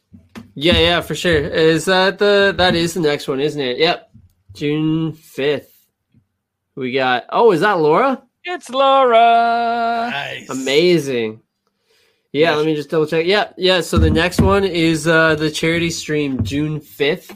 Yeah, yeah, for sure. Is that the that is the next one, isn't it? Yep. June fifth. We got oh, is that Laura? It's Laura. Nice. Amazing. Yeah, Yes. let me just double check. Yeah, yeah. So the next one is uh the charity stream June 5th.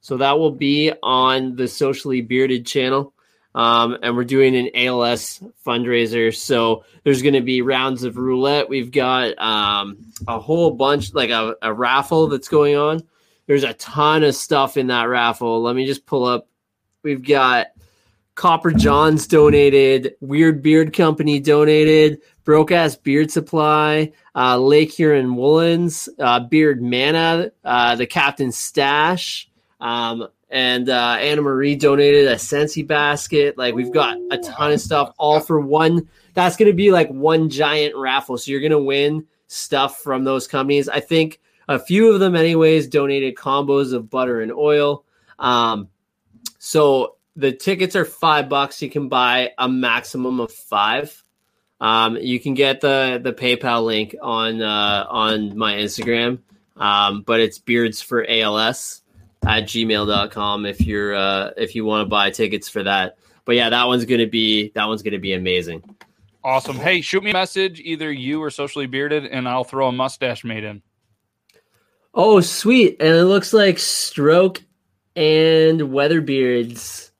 So that will be on the socially bearded channel. Um, and we're doing an ALS fundraiser. So there's going to be rounds of roulette. We've got um, a whole bunch, like a, a raffle that's going on. There's a ton of stuff in that raffle. Let me just pull up. We've got Copper Johns donated, Weird Beard Company donated, Broke Ass Beard Supply, uh, Lake Huron Woolens, uh, Beard Mana, uh, the Captain Stash, um, and uh, Anna Marie donated a Scentsy basket. Like we've got a ton of stuff all for one. That's going to be like one giant raffle. So you're going to win stuff from those companies. I think a few of them, anyways, donated combos of butter and oil. Um, so the tickets are five bucks. You can buy a maximum of five. Um, you can get the the PayPal link on uh, on my Instagram, um, but it's beards for ALS at gmail.com if you're uh, if you want to buy tickets for that. But yeah, that one's gonna be that one's gonna be amazing. Awesome. Hey, shoot me a message, either you or socially bearded, and I'll throw a mustache mate in. Oh, sweet! And it looks like Stroke and Weatherbeards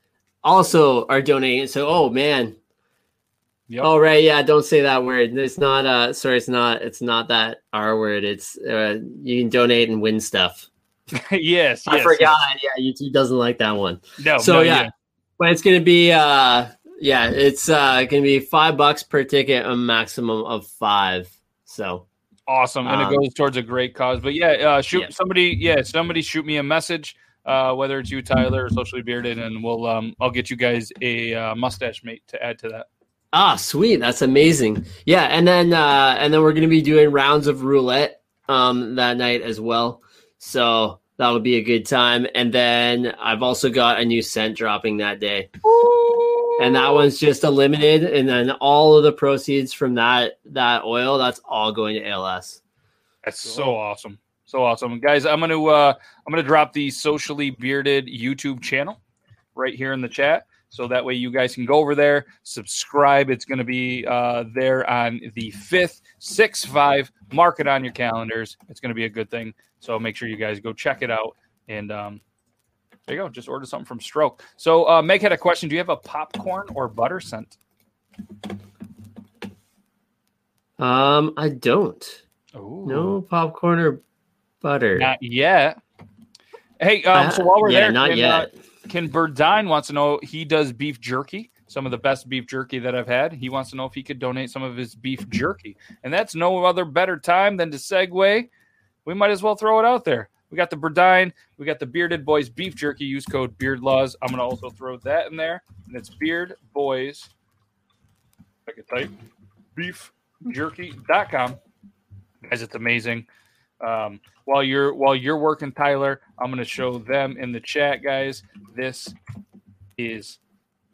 also are donating. So, oh man, Yep. Oh right, yeah. Don't say that word. It's not. Uh, sorry, it's not. It's not that R word. It's uh, you can donate and win stuff. yes, I yes, forgot. Yeah, YouTube doesn't like that one. No, So no, yeah, but it's gonna be. Uh, yeah, it's uh, gonna be five bucks per ticket, a maximum of five. So awesome, and Um, it goes towards a great cause. But yeah, uh, shoot Yeah. somebody. Yeah, somebody shoot me a message, uh, whether it's you, Tyler, or socially bearded, and we'll um, I'll get you guys a uh, mustache mate to add to that. ah, sweet. That's amazing. Yeah, and then uh, and then we're gonna be doing rounds of roulette um that night as well. So that'll be a good time. And then I've also got a new scent dropping that day. and that one's just a limited and then all of the proceeds from that that oil that's all going to als That's so awesome. So awesome. Guys, I'm gonna uh I'm gonna drop the socially bearded YouTube channel right here in the chat. So that way you guys can go over there, subscribe. It's going to be uh, there on the 5th, 6 5. Mark it on your calendars. It's going to be a good thing. So make sure you guys go check it out. And um, there you go. Just order something from Stroke. So uh, Meg had a question. Do you have a popcorn or butter scent? Um, I don't. Ooh. No popcorn or butter. Not yet. Hey, um, so while we're yeah, there, not can, yet. Uh, Ken Burdine wants to know he does beef jerky, some of the best beef jerky that I've had. He wants to know if he could donate some of his beef jerky. And that's no other better time than to segue. We might as well throw it out there. We got the Burdine, we got the Bearded Boys beef jerky. Use code Beard Laws. I'm to also throw that in there. And it's Beard Boys, I can type, beefjerky.com. Guys, it's amazing. Um, while you're while you're working, Tyler, I'm to show them in the chat, guys. This is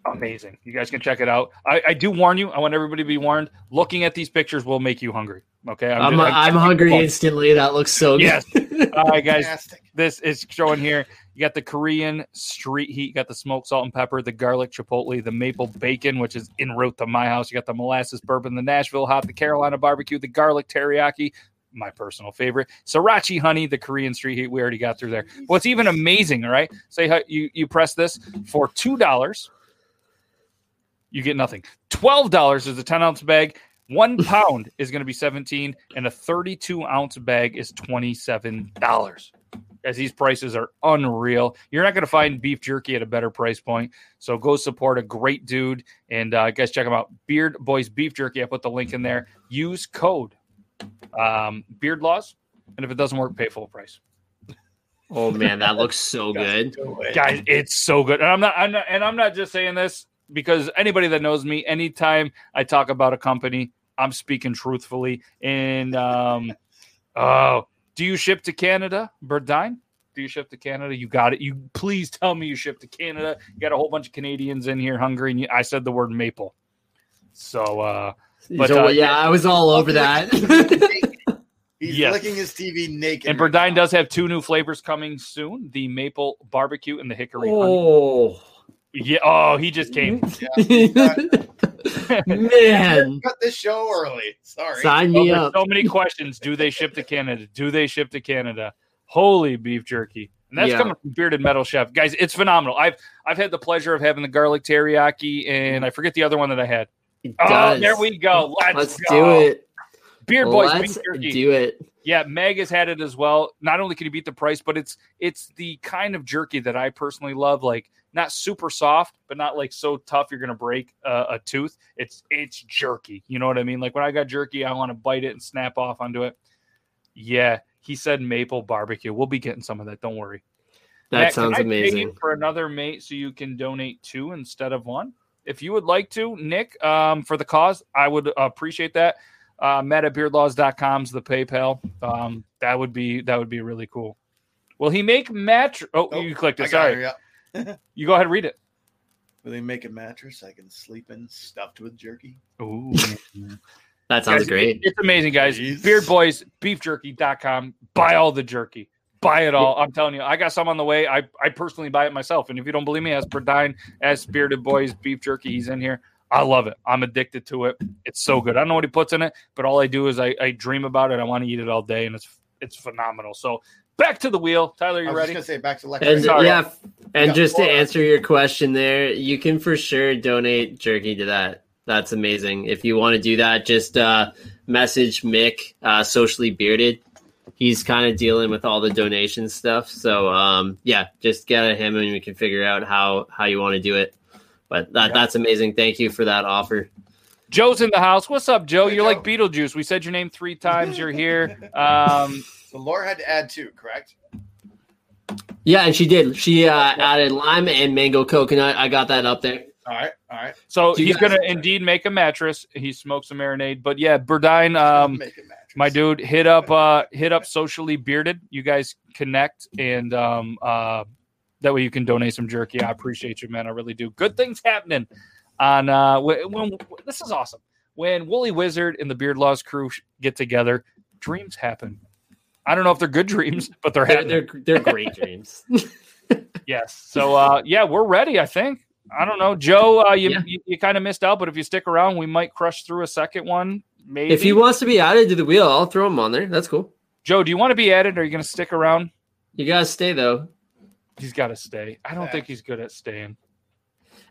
amazing. You guys can check it out. I, I do warn you. I want everybody to be warned. Looking at these pictures will make you hungry. Okay, I'm, just- I'm, hungry instantly. That looks so good. Yes. All right, guys. Fantastic. This is showing here. You got the Korean street heat, you got the smoked salt and pepper, the garlic chipotle, the maple bacon, which is en route to my house. You got the molasses bourbon, the Nashville hot, the Carolina barbecue, the garlic teriyaki, my personal favorite, sriracha honey, the Korean street heat. We already got through there. What's even amazing, all right? Say how you you press this for two dollars, you get nothing. Twelve dollars is a ten ounce bag. One pound is going to be 17 and a 32 ounce bag is $27 as these prices are unreal you're not going to find beef jerky at a better price point. So go support a great dude and uh, guys check him out. Beard boys beef jerky. I put the link in there. Use code um, beard laws and if it doesn't work pay full price. Oh man, that looks so good. Guys it's so good. And i'm not i'm not and i'm not just saying this because anybody that knows me anytime i talk about a company i'm speaking truthfully and um oh do you ship to canada burdine do you ship to canada you got it you please tell me you ship to canada you got a whole bunch of canadians in here hungry and you, i said the word maple so uh But, so, uh, yeah, I was all over that. He's Yes. licking his TV naked. and right burdine now. does have two new flavors coming soon the maple barbecue and the hickory honey. Oh yeah oh he just came mm-hmm. man, Cut this show early. Sorry. sign Oh, me there's up. so many questions. Do they ship to Canada? Do they ship to Canada? Holy beef jerky. And that's Yeah. coming from Bearded Metal Chef. Guys, it's phenomenal. I've I've had the pleasure of having the garlic teriyaki and I forget the other one that I had. Oh, there we go. Let's, Let's go. do it. Beard Boys Let's beef jerky. do it. Yeah, Meg has had it as well. Not only can you beat the price, but it's it's the kind of jerky that I personally love. Like not super soft, but not like so tough you're gonna break uh, a tooth. It's it's jerky. You know what I mean? Like when I got jerky, I want to bite it and snap off onto it. Yeah, he said maple barbecue. We'll be getting some of that. Don't worry. That Matt, sounds can I pay you amazing. For another mate, so you can donate two instead of one. If you would like to, Nick, um, for the cause, I would appreciate that. Uh, Matt at beardlaws.com is the PayPal. Um, that would be that would be really cool. Will he make match? Oh, Nope, you clicked I it. got Sorry. her, yeah. You go ahead and read it. Will they make a mattress I can sleep in stuffed with jerky? Ooh. That sounds Guys, great. It's amazing, guys. Jeez. Beard Boys, beefjerky.com. Buy all the jerky. Buy it all. I'm telling you, I got some on the way. I, I personally buy it myself. And if you don't believe me, as Burdine, as Bearded Boys, beef jerky, he's in here. I love it. I'm addicted to it. It's so good. I don't know what he puts in it, but all I do is I, I dream about it. I want to eat it all day, and it's it's phenomenal. So back to the wheel. Tyler, I you was ready? just gonna say back to And. Sorry. yeah, and Yeah, just to answer your question there, you can for sure donate jerky to that. That's amazing. If you want to do that, just uh, message Mick, uh, socially bearded. He's kind of dealing with all the donation stuff. So um, yeah, just get at him and we can figure out how how you want to do it. But that Yeah. that's amazing. Thank you for that offer. Joe's in the house. What's up, Joe? Hey, You're Joe. like Beetlejuice. We said your name three times. You're here. Um, So Laura had to add two, correct? Yeah, and she did. She uh, added lime and mango coconut. I got that up there. All right, all right. so Do you he's gonna indeed make a mattress. He smokes a marinade. But yeah, Burdine, um, Make a mattress. my dude, hit up uh hit up socially bearded. You guys connect and um uh that way you can donate some jerky. I appreciate you, man. I really do. Good things happening on uh when, when this is awesome. When Woolly Wizard and the Beard Laws crew get together, dreams happen. I don't know if they're good dreams, but they're They're they're, they're great dreams. Yes. So uh yeah, we're ready, I think. I don't know, Joe. Uh, you Yeah. you, you kind of missed out, but if you stick around, we might crush through a second one. Maybe. If he wants to be added to the wheel, I'll throw him on there. That's cool. Joe, do you want to be added? Or are you going to stick around? You gotta stay though, He's got to stay. I don't think he's good at staying.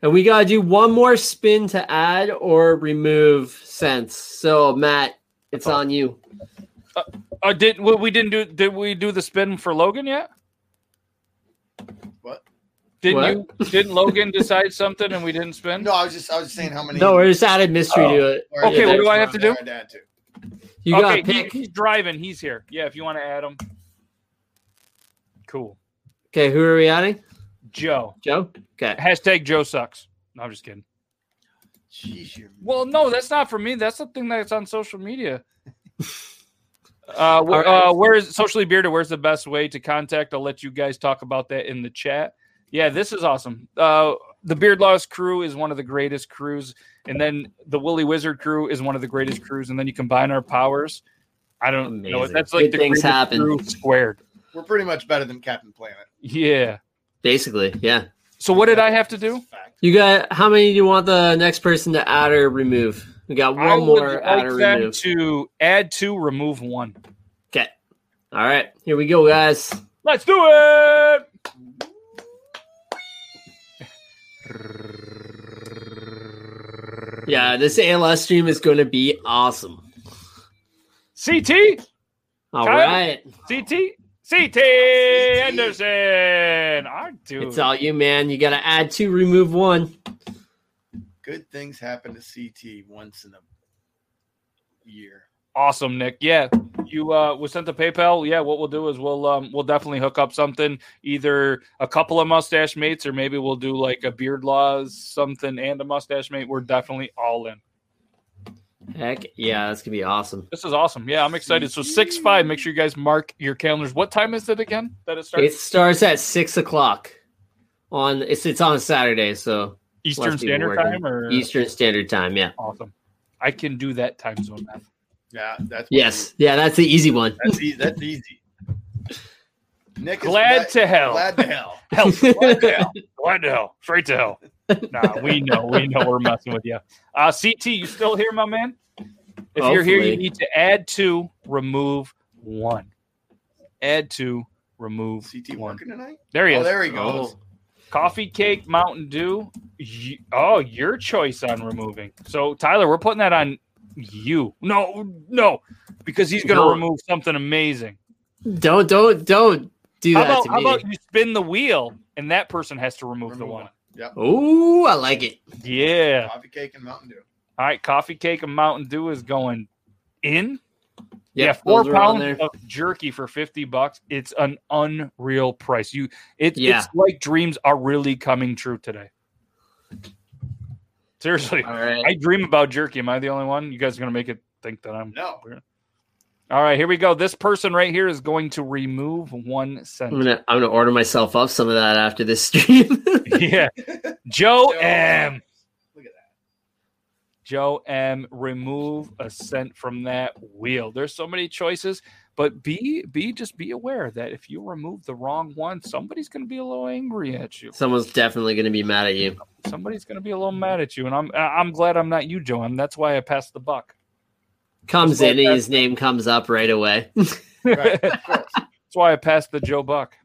and we gotta do one more spin to add or remove scents. So Matt, it's That's all. on you. Uh, did we, we didn't do? Did we do the spin for Logan yet? What? Didn't you? Didn't Logan decide something and we didn't spin? No, I was just I was just saying how many. No, we just added mystery Oh. to it. Okay, what do I have to do? that I'd to. You okay, gotta he- he's driving. He's here. Yeah, if you want to add him. Cool. Okay, who are we adding? Joe. Joe. Okay. Hashtag Joe sucks. No, I'm just kidding. Jeez, Well, no, that's not for me. That's the thing that's on social media. Uh, wh- uh, where's socially bearded? Where's the best way to contact? I'll let you guys talk about that in the chat. Yeah, this is awesome. Uh, the Beard Laws crew is one of the greatest crews, and then the Woolly Wizard crew is one of the greatest crews, and then you combine our powers. I don't know. That's like Good the things happen. crew squared. we're pretty much better than Captain Planet. Yeah. Basically, yeah. So what did I have to do? You got how many do you want the next person to add or remove? We got one would more add or like them remove. to add two, remove one. Okay. All right. Here we go, guys. Let's do it. Yeah, this ALS stream is going to be awesome. CT, All Kyle? right. CT, CT Anderson. Our dude. It's all you, man. You got to add two, remove one. Good things happen to CT once in a year. awesome, Nick. Yeah, you uh was sent to PayPal. Yeah, what we'll do is we'll um we'll definitely hook up something, either a couple of mustache mates, or maybe we'll do like a beard laws something and a mustache mate. We're definitely all in. Heck yeah, that's going to be awesome. This is awesome. Yeah, I'm excited. So six five. Make sure you guys mark your calendars. What time is it again that it starts. It starts? starts at six o'clock. On it's it's on Saturday, so Eastern Standard working. Time or Eastern Standard Time. Yeah. Awesome. I can do that time zone math. Yeah, that's Yes. Yeah, that's the easy one. That's easy. That's easy. Nick is Glad to hell. Glad to hell. Hell, Glad to hell. glad to hell. Straight to hell. Nah, we know. We know we're messing with you. Uh, CT, you still here, my man? If you're here, you need to add two, remove one. Add two, remove CT one. working tonight? There he Oh, is. there he goes. Oh. Coffee cake, Mountain Dew. Y- Oh, your choice on removing. So, Tyler, we're putting that on you. No, no, because he's going to No. remove something amazing. Don't don't don't do How that about, to how me. about you spin the wheel and that person has to remove, the Remove one? Yeah. Ooh, I like it. Yeah. Coffee cake and Mountain Dew. All right. Coffee cake and Mountain Dew is going in. Yep, yeah, four those are on pounds of jerky for fifty bucks. It's an unreal price. You, it, Yeah. it's like dreams are really coming true today. Seriously, All right. I dream about jerky. Am I the only one? You guys are gonna make it think that I'm. No. All right, here we go. This person right here is going to remove one scent. I'm gonna I'm gonna order myself up some of that after this stream. yeah, Joe Joe M. Look at that. Joe M. Remove a scent from that wheel. There's so many choices, but be be just be aware that if you remove the wrong one, somebody's going to be a little angry at you. Someone's definitely gonna be mad at you. Somebody's going to be a little mad at you, and I'm I'm glad I'm not you, Joe. M. That's why I passed the buck. Comes That's in and his name comes up right away. Right. That's why I passed the Joe Buck.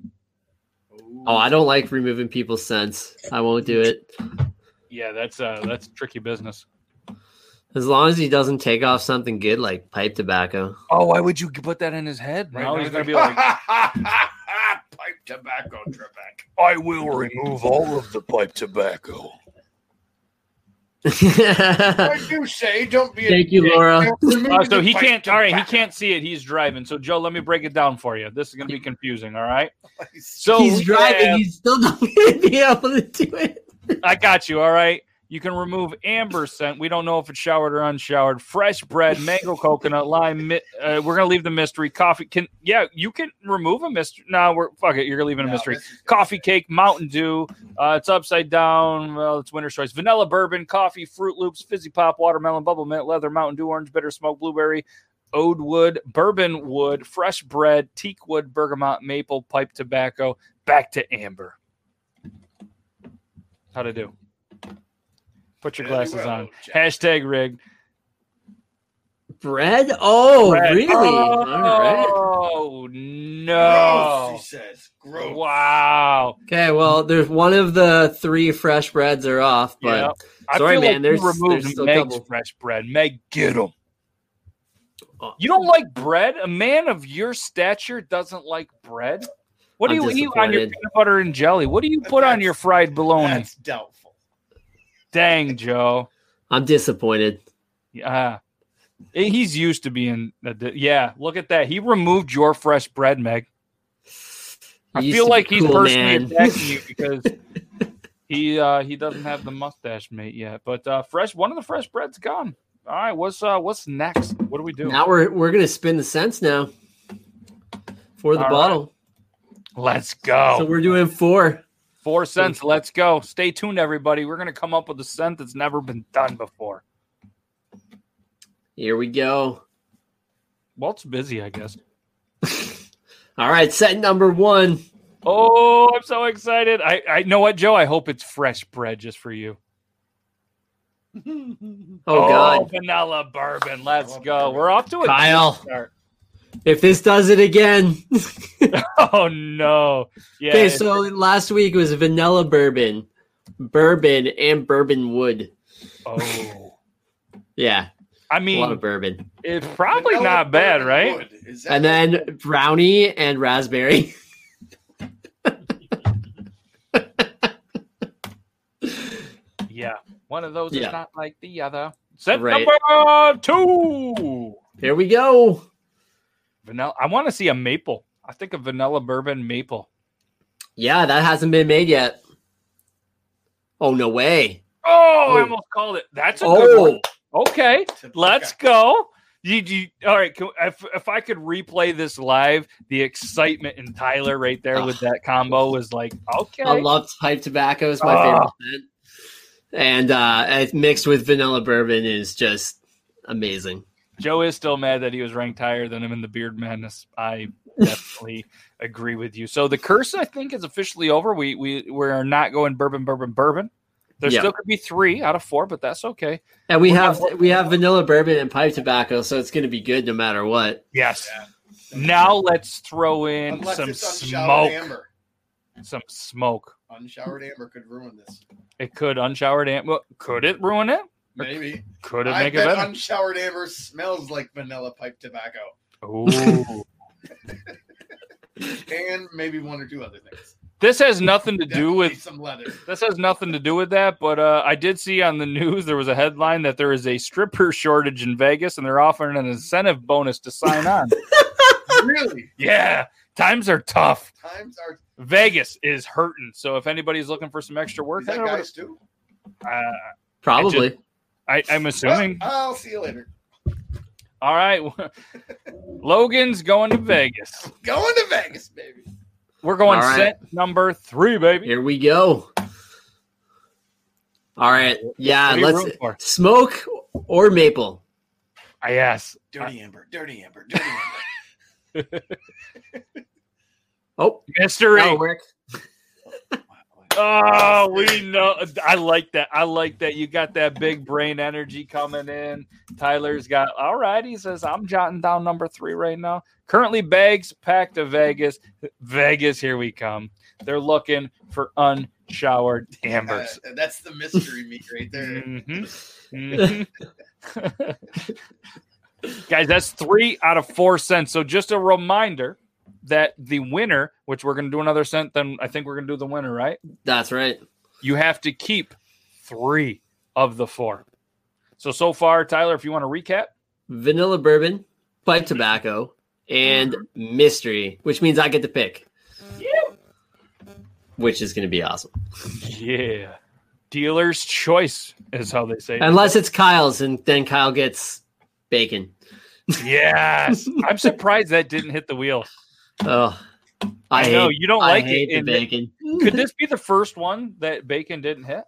oh, I don't like removing people's scents. I won't do it. Yeah, that's uh that's tricky business. As long as he doesn't take off something good like pipe tobacco. Oh, why would you put that in his head? Right now now he's going to be like, pipe tobacco Trebek. I will remove all of the pipe tobacco. I do you say, don't be. a Thank you, dick. Laura. Uh, so he can't. All right, he can't see it. He's driving. So Joe, let me break it down for you. This is going to be confusing. All right. So He's driving. have- He's still not gonna be able to do it. I got you. All right. You can remove amber scent. We don't know if it's showered or unshowered. Fresh bread, mango, coconut, lime. mi- Uh, we're gonna leave the mystery. Coffee can. Yeah, you can remove a mystery. No, we're fuck it. You're leaving a No, mystery. Coffee cake, Mountain Dew. Uh, it's upside down. Well, it's winter's choice. Vanilla bourbon, coffee, Fruit Loops, fizzy pop, watermelon, bubble mint, leather, Mountain Dew, orange bitter, smoke, blueberry, oud wood, bourbon wood, fresh bread, teak wood, bergamot, maple, pipe tobacco. Back to amber. How to do? Put your Very glasses well, on. Jack. Hashtag rigged. Bread? Oh, Bread. really? All right. Oh Gross, no! he says. Gross. Wow. Okay, well, there's one of the three fresh breads are off, but Yeah. Sorry, man, like there's- removed there's still Meg's couple. fresh bread. Meg, get them. Oh. Uh, you don't like bread? A man of your stature doesn't like bread? What do I'm you eat on your peanut butter and jelly? What do you put on your fried bologna? That's doubtful. Dang, Joe. I'm disappointed. Yeah. He's used to being. Yeah, look at that. He removed your fresh bread, Meg. I feel like he's cool, personally man. attacking you because he uh he doesn't have the mustache mate yet. But uh fresh one of the fresh bread's gone. All right, what's uh what's next? What do we do? Now we're we're gonna spin the cents now for the All right. bottle. Let's go. So we're doing four. Four scents. Let's go. Stay tuned, everybody. We're gonna come up with a scent that's never been done before. Here we go. Walt's busy, I guess. All right, set number one. Oh, I'm so excited. I I know what, Joe. I hope it's fresh bread just for you. Oh, God, oh, vanilla bourbon. Let's go. bourbon. We're off to a Kyle. start. If this does it again. Oh no. Yeah. okay, so last week was vanilla bourbon, bourbon, and bourbon wood. oh. Yeah, I a lot of mean, bourbon, it's probably Vanilla not bad, right? wood. Is that and then brownie and raspberry. Yeah. One of those Yeah. is not like the other. Set Right. number two. Here we go. Vanilla. I want to see a maple. I think a vanilla bourbon maple. Yeah, that hasn't been made yet. Oh no way! Oh, I Oh. almost called it. That's a good Oh, one. Okay. Let's go. You, you, all right. Can, if, if I could replay this live, the excitement in Tyler right there with that combo was like, okay. I love pipe tobacco. It's my Oh. favorite scent. And uh, it's mixed with vanilla bourbon is just amazing. Joe is still mad that he was ranked higher than him in the Beard Madness. I definitely agree with you. So the curse, I think, is officially over. We we we're not going bourbon, bourbon, bourbon. There Yeah. still could be three out of four, but that's okay. And we We're have not- we have vanilla bourbon and pipe tobacco, so it's going to be good no matter what. Yes. Yeah. Now let's throw in Unless some smoke. amber. Some smoke. Unshowered amber could ruin this. It could unshowered amber. Could it ruin it? Maybe. Could it I make it bet better? unshowered amber smells like vanilla pipe tobacco. Ooh. And maybe one or two other things. this has nothing to do with some leather. this has nothing to do with that, but uh, I did see on the news there was a headline that there is a stripper shortage in Vegas and they're offering an incentive bonus to sign on. really? yeah, times are tough. Times are Vegas is hurting. So if anybody's looking for some extra work, is that guys too? uh, Probably. I, I'm assuming. Well, I'll see you later. All right, Logan's going to Vegas. Going to Vegas, baby. We're going All right. set number three, baby. Here we go. All right. Yeah, What are you let's smoke or maple. I yes. Dirty amber, dirty amber, dirty amber. Oh, Mystery. that'll work. Oh, we know. I like that. I like that. You got that big brain energy coming in. Tyler's got. All right. He says, I'm jotting down number three right now. Currently, bags packed to Vegas. Vegas, here we come. They're looking for unshowered ambers. Uh, that's the mystery meat right there. Mhm. Mhm. Guys, that's three out of four scents. So just a reminder that the winner, which we're going to do another scent, then I think we're going to do the winner, right? That's right. You have to keep three of the four. So so far, Tyler, if you want to recap, Vanilla bourbon, pipe tobacco, and mystery, which means I get to pick. Which is going to be awesome. yeah, dealer's choice is how they say. it. Unless it's Kyle's, and then Kyle gets bacon. Yes, I'm surprised that didn't hit the wheel. Oh, I, I, know hate, you don't like it. the bacon. Could this be the first one that bacon didn't hit?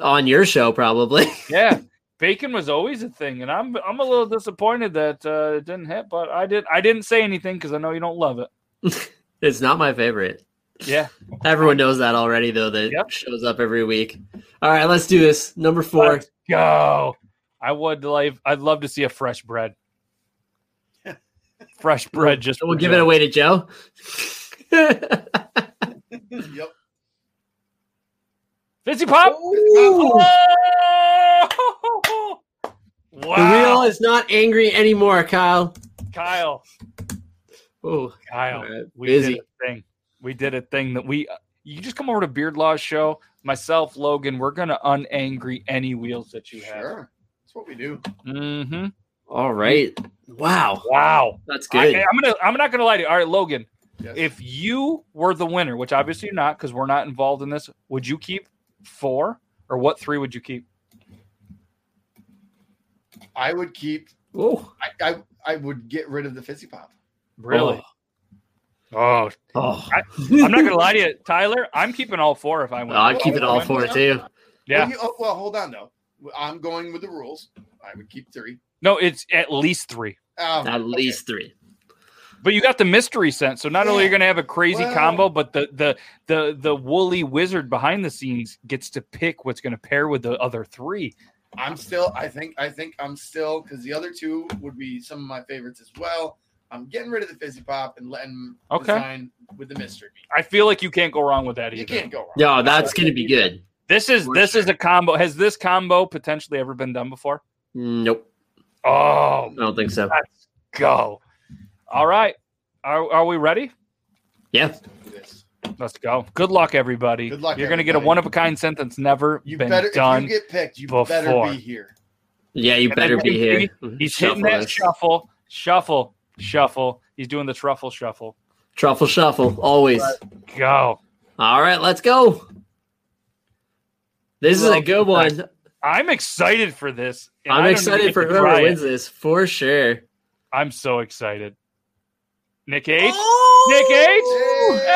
On your show, probably. Yeah, bacon was always a thing, and I'm I'm a little disappointed that uh, it didn't hit. But I did I didn't say anything because I know you don't love it. it's not my favorite. Yeah. Everyone knows that already, though. That Yep. shows up every week. All right, let's do this. Number 4 Let's go. I would like. I'd love to see a fresh bread. Fresh bread. Just we'll for give it away to Joe. Yep. Fizzy pop. Ooh. Oh! The wheel is not angry anymore, Kyle. Kyle. Oh, Kyle. All right, We busy. did a thing. We did a thing that we. You just come over to Beard Law's show. Myself, Logan. We're gonna unangry any wheels that you have. Sure. That's what we do. Mm-hmm. all right. Wow, Wow. that's good. I'm gonna. I'm not gonna lie to you. All right, Logan. Yes. If you were the winner, which obviously you're not, because we're not involved in this, would you keep four or what three would you keep? I would keep oh, I, I I would get rid of the fizzy pop. Really? Oh, oh. oh. I'm not gonna lie to you, Tyler. I'm keeping all four if I win. I'd keep it all four too. Yeah. Well, you, oh, well, hold on though. I'm going with the rules. I would keep three. No, it's at least three. Um, At okay. least three. But you got the mystery sense, so not only are you Yeah. going to have a crazy Well- combo, but the the the the woolly wizard behind the scenes gets to pick what's going to pair with the other three. I'm still. I think. I think I'm still because the other two would be some of my favorites as well. I'm getting rid of the fizzy pop and letting Okay. design with the mystery. I feel like you can't go wrong with that either. You can't go wrong. No, that's gonna be good. This is For this is a combo. Has this combo potentially ever been done before? Nope, Oh, I don't think so. let's go! All right, are are we ready? Yeah, Do this. Let's go. Good luck, everybody. Good luck, You're going to get a one of a kind sentence never You been better. done. If you get picked, you before. better be here. yeah, you And better be here. Mm-hmm. He's Shuffle hitting that this. shuffle, shuffle, shuffle. He's doing the truffle shuffle. Truffle shuffle, always. Go. All right, let's go. This is a good one. I'm excited for this. I I'm excited for to whoever try wins it. this for sure. I'm so excited. Nick H. Oh! Nick H.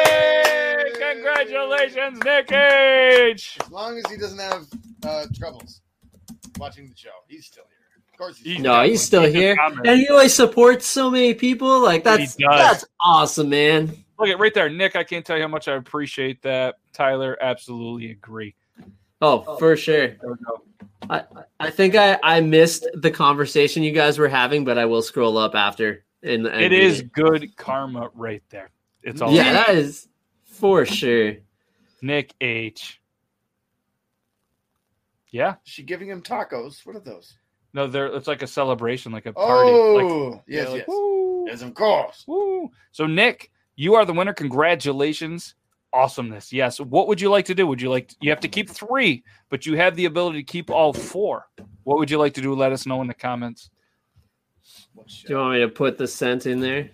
Hey! Congratulations, Nick H. As long as he doesn't have uh, troubles watching the show, he's still here. Of course, he's He's- No, he's still He just here, and he always supports so many people. Like that's that's awesome, man. Look at right there, Nick. I can't tell you how much I appreciate that. Tyler, absolutely agree. Oh, oh, for sure. There we go. I I think I I missed the conversation you guys were having, but I will scroll up after. And, and It read good karma right there. It's all Yeah, that is for sure. Nick H. Yeah. Is she giving him tacos? What are those? No, there. It's like a celebration, like a party. like, Oh, yes, yeah, like, yes, woo, yes, of course. woo. So, Nick, you are the winner. Congratulations. Awesomeness. Yes. What would you like to do? Would you like? you have to keep three, but you have the ability to keep all four. What would you like to do? Let us know in the comments. Do you want me to put the scent in there?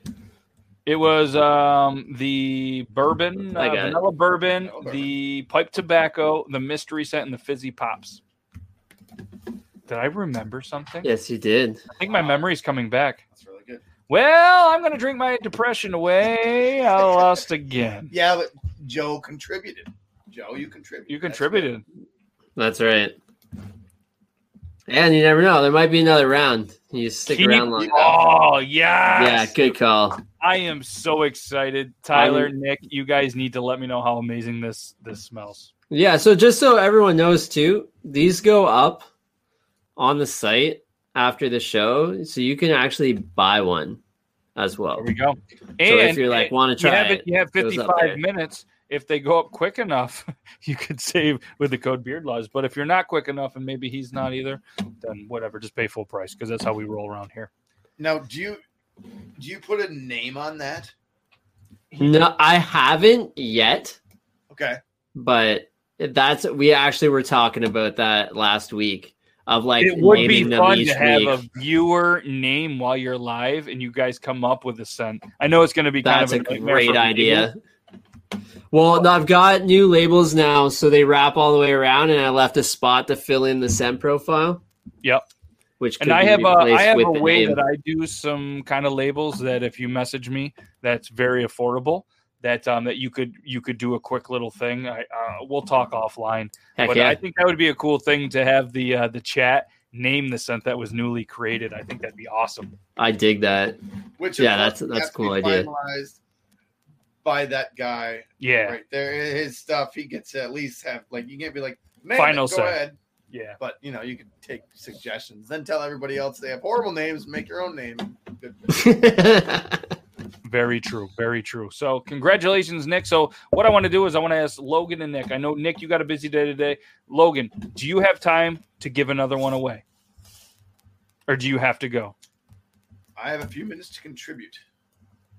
It was um, the bourbon, I uh, got it. vanilla bourbon, bourbon. the pipe tobacco, the mystery scent, and the fizzy pops. Did I remember something? Yes, you did. I think my memory's coming back. That's really good. Well, I'm going to drink my depression away. I lost again. Yeah, but Joe contributed. Joe, you contributed. You contributed. That's right. And you never know. There might be another round. You stick Keep- around long enough. Oh, Yeah, yes. good call. I am so excited. Tyler, I'm- Nick, you guys need to let me know how amazing this this smells. Yeah, so just so everyone knows too, these go up on the site after the show, so you can actually buy one as well. There we go. So if you're like want to you try have, it, it, you have it goes 55 there. minutes. If they go up quick enough, you could save with the code Beard Laws. But if you're not quick enough, and maybe he's not either, then whatever, just pay full price because that's how we roll around here. Now, do you do you put a name on that? no, I haven't yet, Okay. but that's we actually were talking about that last week of like it would be naming them fun each to have week. a viewer name while you're live, and you guys come up with a scent. I know it's going to be kind of a nightmare great idea. people. Well, I've got new labels now, so they wrap all the way around, and I left a spot to fill in the scent profile. Yep. Which could And I be have a, replaced I have a way name. that I do some kind of labels that if you message me, that's very affordable. That um that you could you could do a quick little thing. I uh, we'll talk offline, Heck but yeah. I think that would be a cool thing to have the uh, the chat name the scent that was newly created. I think that'd be awesome. I dig that. Which Yeah, that's- that's a cool idea. finalized by that guy Yeah, right there. His stuff, he gets to at least have like you can't be like, man, Final go say. ahead. yeah. But you know, you can take suggestions, then tell everybody else they have horrible names, make your own name. Good. Very true. Very true. So, congratulations, Nick. So, what I want to do is I want to ask Logan and Nick. I know Nick, you got a busy day today. Logan, do you have time to give another one away, or do you have to go? I have a few minutes to contribute.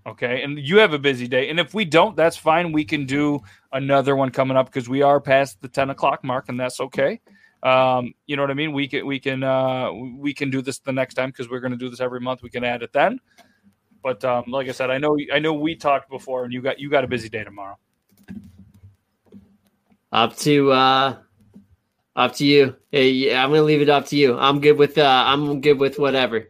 Okay, and you have a busy day. And if we don't, that's fine. We can do another one coming up because we are past the ten o'clock mark, and that's okay. Um, you know what I mean? We can we can uh, we can do this the next time because we're going to do this every month. We can add it then. But um, like I said, I know I know we talked before, and you got you got a busy day tomorrow. up to uh up to you. Hey, I'm gonna leave it up to you. I'm good with uh I'm good with whatever.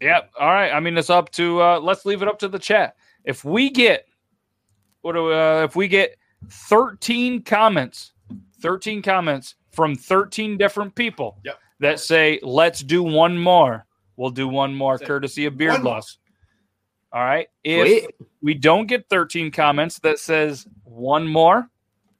Yeah. All right. I mean, it's up to uh, let's leave it up to the chat. If we get what do uh, if we get 13 comments, 13 comments from 13 different people Yep. that say let's do one more, we'll do one more That's it. courtesy of Beard One more. Laws. All right. If Wait, we don't get 13 comments that says one more,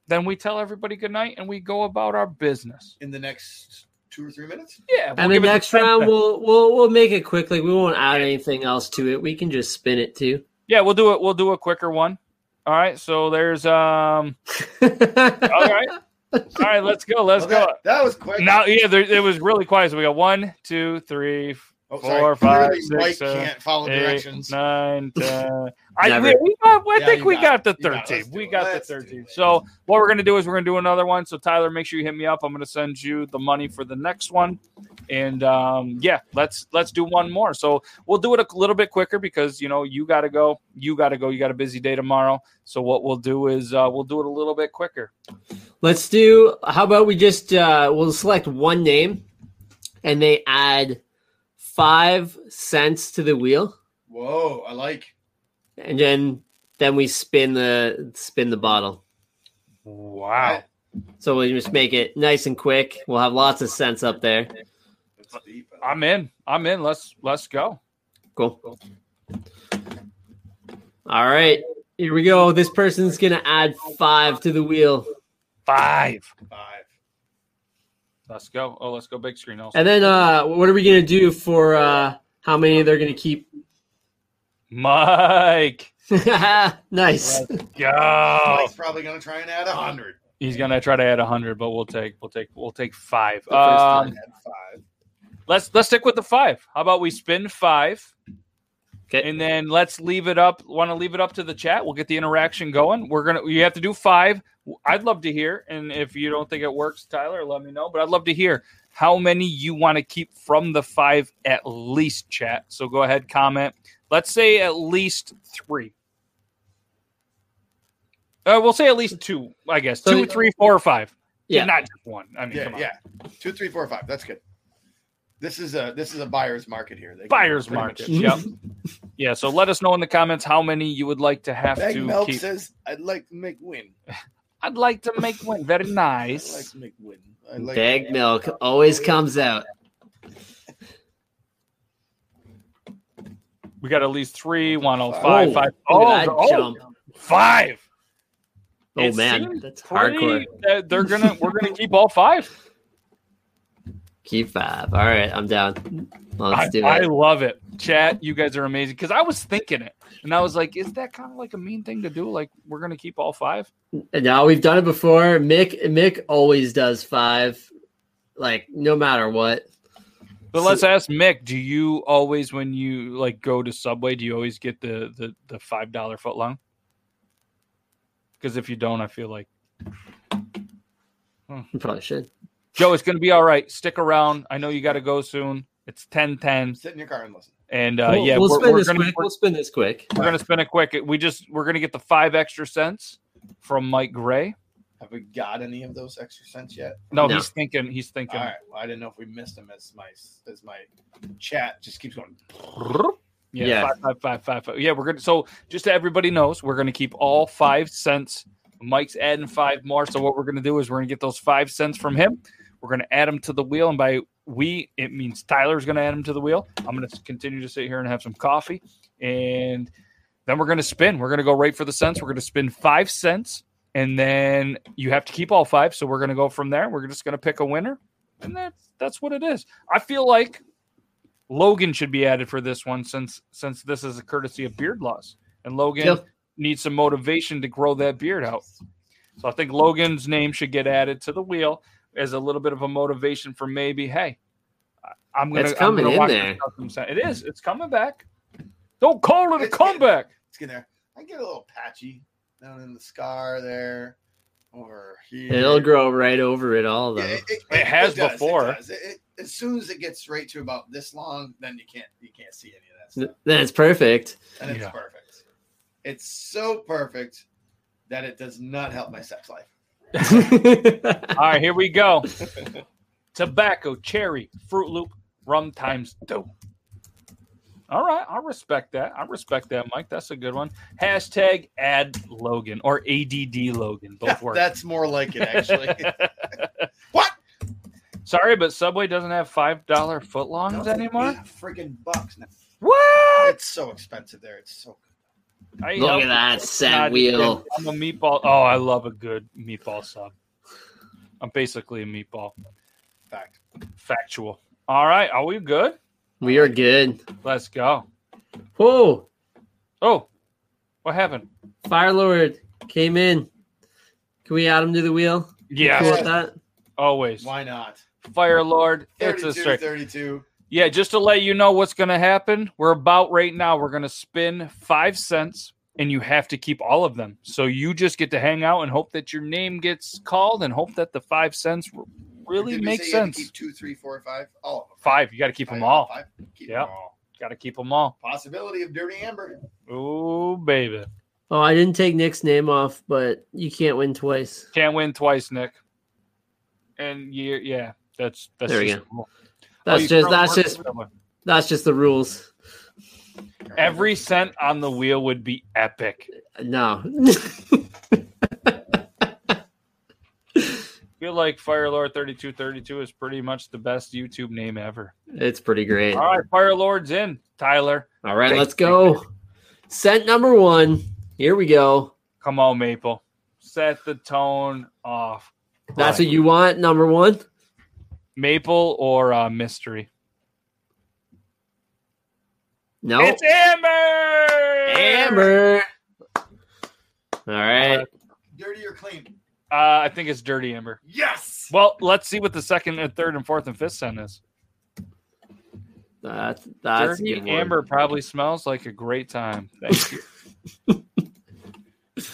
then we tell everybody good night and we go about our business. In the next two or three minutes, Yeah. we'll and the next 10 round we'll we'll we'll make it quick. Like we won't add anything else to it. We can just spin it too. Yeah, we'll do it. We'll do a quicker one. All right. So there's um. All right. All right. Let's go. Let's go. that, that was quick. Now, yeah, there, it was really quiet. So we got one, two, three, oh, four, five, Clearly, six, Mike seven, can't follow eight, directions. nine, ten. I, Never. we, we got, I Yeah, think we got got, the You got 13. We got Let's the do 13. So what we're gonna do is we're gonna do another one. So Tyler, make sure you hit me up. I'm gonna send you the money for the next one, and um, yeah, let's let's do one more. So we'll do it a little bit quicker because you know you got to go, you got to go, you got a busy day tomorrow. So what we'll do is uh, we'll do it a little bit quicker. Let's do. How about we just uh we'll select one name, and they add five scents to the wheel, Whoa, I like. and then then we spin the spin the bottle. Wow. So we'll just make it nice and quick. We'll have lots of scents up there. Deep. I'm in. I'm in. Let's let's go. Cool. All right, here we go. This person's gonna add five to the wheel, Five. Five. Let's go. Oh, let's go big screen also. and then uh, what are we gonna do for uh, how many they're gonna keep? Mike. nice. Let's go. Mike's probably gonna try and add a hundred. He's gonna try to add hundred, but we'll take we'll take we'll take five. The first Um, five. let's let's stick with the five. How about we spin five, Okay. and then let's leave it up. Want to leave it up to the chat? We'll get the interaction going. We're gonna you have to do five. I'd love to hear, and if you don't think it works, Tyler, let me know. But I'd love to hear how many you want to keep from the five at least. Chat. So go ahead, comment. Let's say at least three. Uh, we'll say at least two, I guess. So- two, three, four, or five. Yeah. not just one. I mean, Yeah, come on. yeah. Two, three, four, five. That's good. This is a this is a buyer's market here. They Buyer's pretty market. much- Yep. yeah. So let us know in the comments how many you would like to have Bag to Milk keep. says, "I'd like to make win. I'd like to make one very I'd like nice. to make win. I like Bag milk always comes out. We got at least three, one, oh, Five. five, Oh, five. Look Oh, oh, jump. five. Oh It man, that's Pretty- hardcore. uh, they're gonna. We're gonna keep all five. Keep five. All right, I'm down. Let's I, do I love it. Chat, you guys are amazing. Because I was thinking it, and I was like, "Is that kind of like a mean thing to do? Like, we're gonna keep all five? No, we've done it before. Mick Mick always does five, like no matter what. But So- let's ask Mick. Do you always, when you like go to Subway, do you always get the the, the five dollar foot long? Because if you don't, I feel like hmm. You probably should. Joe, it's going to be all right. Stick around. I know you got to go soon. It's ten ten, Sit in your car and listen. and uh, we'll, yeah, we'll we're, spin we're this gonna quick. we're, We'll spin this quick. we're gonna spin it quick. We just we're gonna get the five extra scents from Mike Gray. Have we got any of those extra scents yet? No, No. he's thinking. He's thinking. All right. Well, I didn't know if we missed them as my as my chat just keeps going. Yeah, Yeah. Five, five, five, five, five. Yeah, we're gonna. So just so everybody knows, we're gonna keep all five scents. Mike's adding five more. So what we're gonna do is we're gonna get those five scents from him. We're gonna add them to the wheel, and by we it means Tyler's gonna add them to the wheel. I'm gonna continue to sit here and have some coffee, and then we're going to spin. We're going to go right for the scents. We're going to spin five scents, and then you have to keep all five. So we're going to go from there. We're just going to pick a winner, and that's that's what it is. I feel like Logan should be added for this one since since this is a courtesy of Beard Laws, and Logan Yep. needs some motivation to grow that beard out. So I think Logan's name should get added to the wheel as a little bit of a motivation for maybe, hey, I- I'm gonna. It's I'm coming gonna in watch there. this Custom Sound. It is. It's coming back. Don't call it a It's- comeback. It's getting there. I get a little patchy down in the scar there, over here. It'll grow right over it all, though. Yeah, It has does, before. does. It- it- as soon as it gets right to about this long, then you can't you can't see any of that stuff, then it's perfect. and it's Yeah. perfect. It's so perfect that it does not help my sex life. All right, here we go. Tobacco, cherry, Fruit Loop, rum times two. All right, I respect that. I respect that, Mike. That's a good one. Hashtag add Logan or ADD Logan. Both work. That's more like it, actually. what? Sorry, but Subway doesn't have five dollar footlongs anymore. Freaking bucks now. What? It's so expensive there. It's so good. I Look help at that you. set wheel. I'm a meatball. Oh, I love a good meatball sub. I'm basically a meatball. Fact. Factual. All right, are we good? We are good. Let's go. Whoa! Oh, what happened? Fire Lord came in. Can we add him to the wheel? Yeah, Cool that? always. Why not? Fire Lord. It's a straight. 32. Yeah, just to let you know what's going to happen. We're about right now. We're going to spin five scents, and you have to keep all of them. So you just get to hang out and hope that your name gets called, and hope that the five scents really Did we makes you sense. Keep two, three, four, five. All of them. Five. You got to keep Five, them all. Five. Keep Yeah. Got to keep them all. Possibility of dirty amber. Oh, baby. Oh, I didn't take Nick's name off, but you can't win twice. Can't win twice, Nick. And you, yeah, that's that's There we go. cool. That's Oh, just that's just that's just the rules. every scent on the wheel would be epic. No. I feel like Firelord thirty two thirty two is pretty much the best YouTube name ever. it's pretty great. All right, Firelord's in. Tyler, All right, let's go. Scent number one. Here we go. come on, Maple. Set the tone off. That's Right. what you want. Number one. Maple or uh, mystery. No. It's Amber. Amber. All right. Dirty or clean? Uh, I think it's Dirty Amber. Yes. Well, let's see what the second and third and fourth and fifth scent is. That's that's a Dirty good one. Amber probably smells like a great time. Thank you.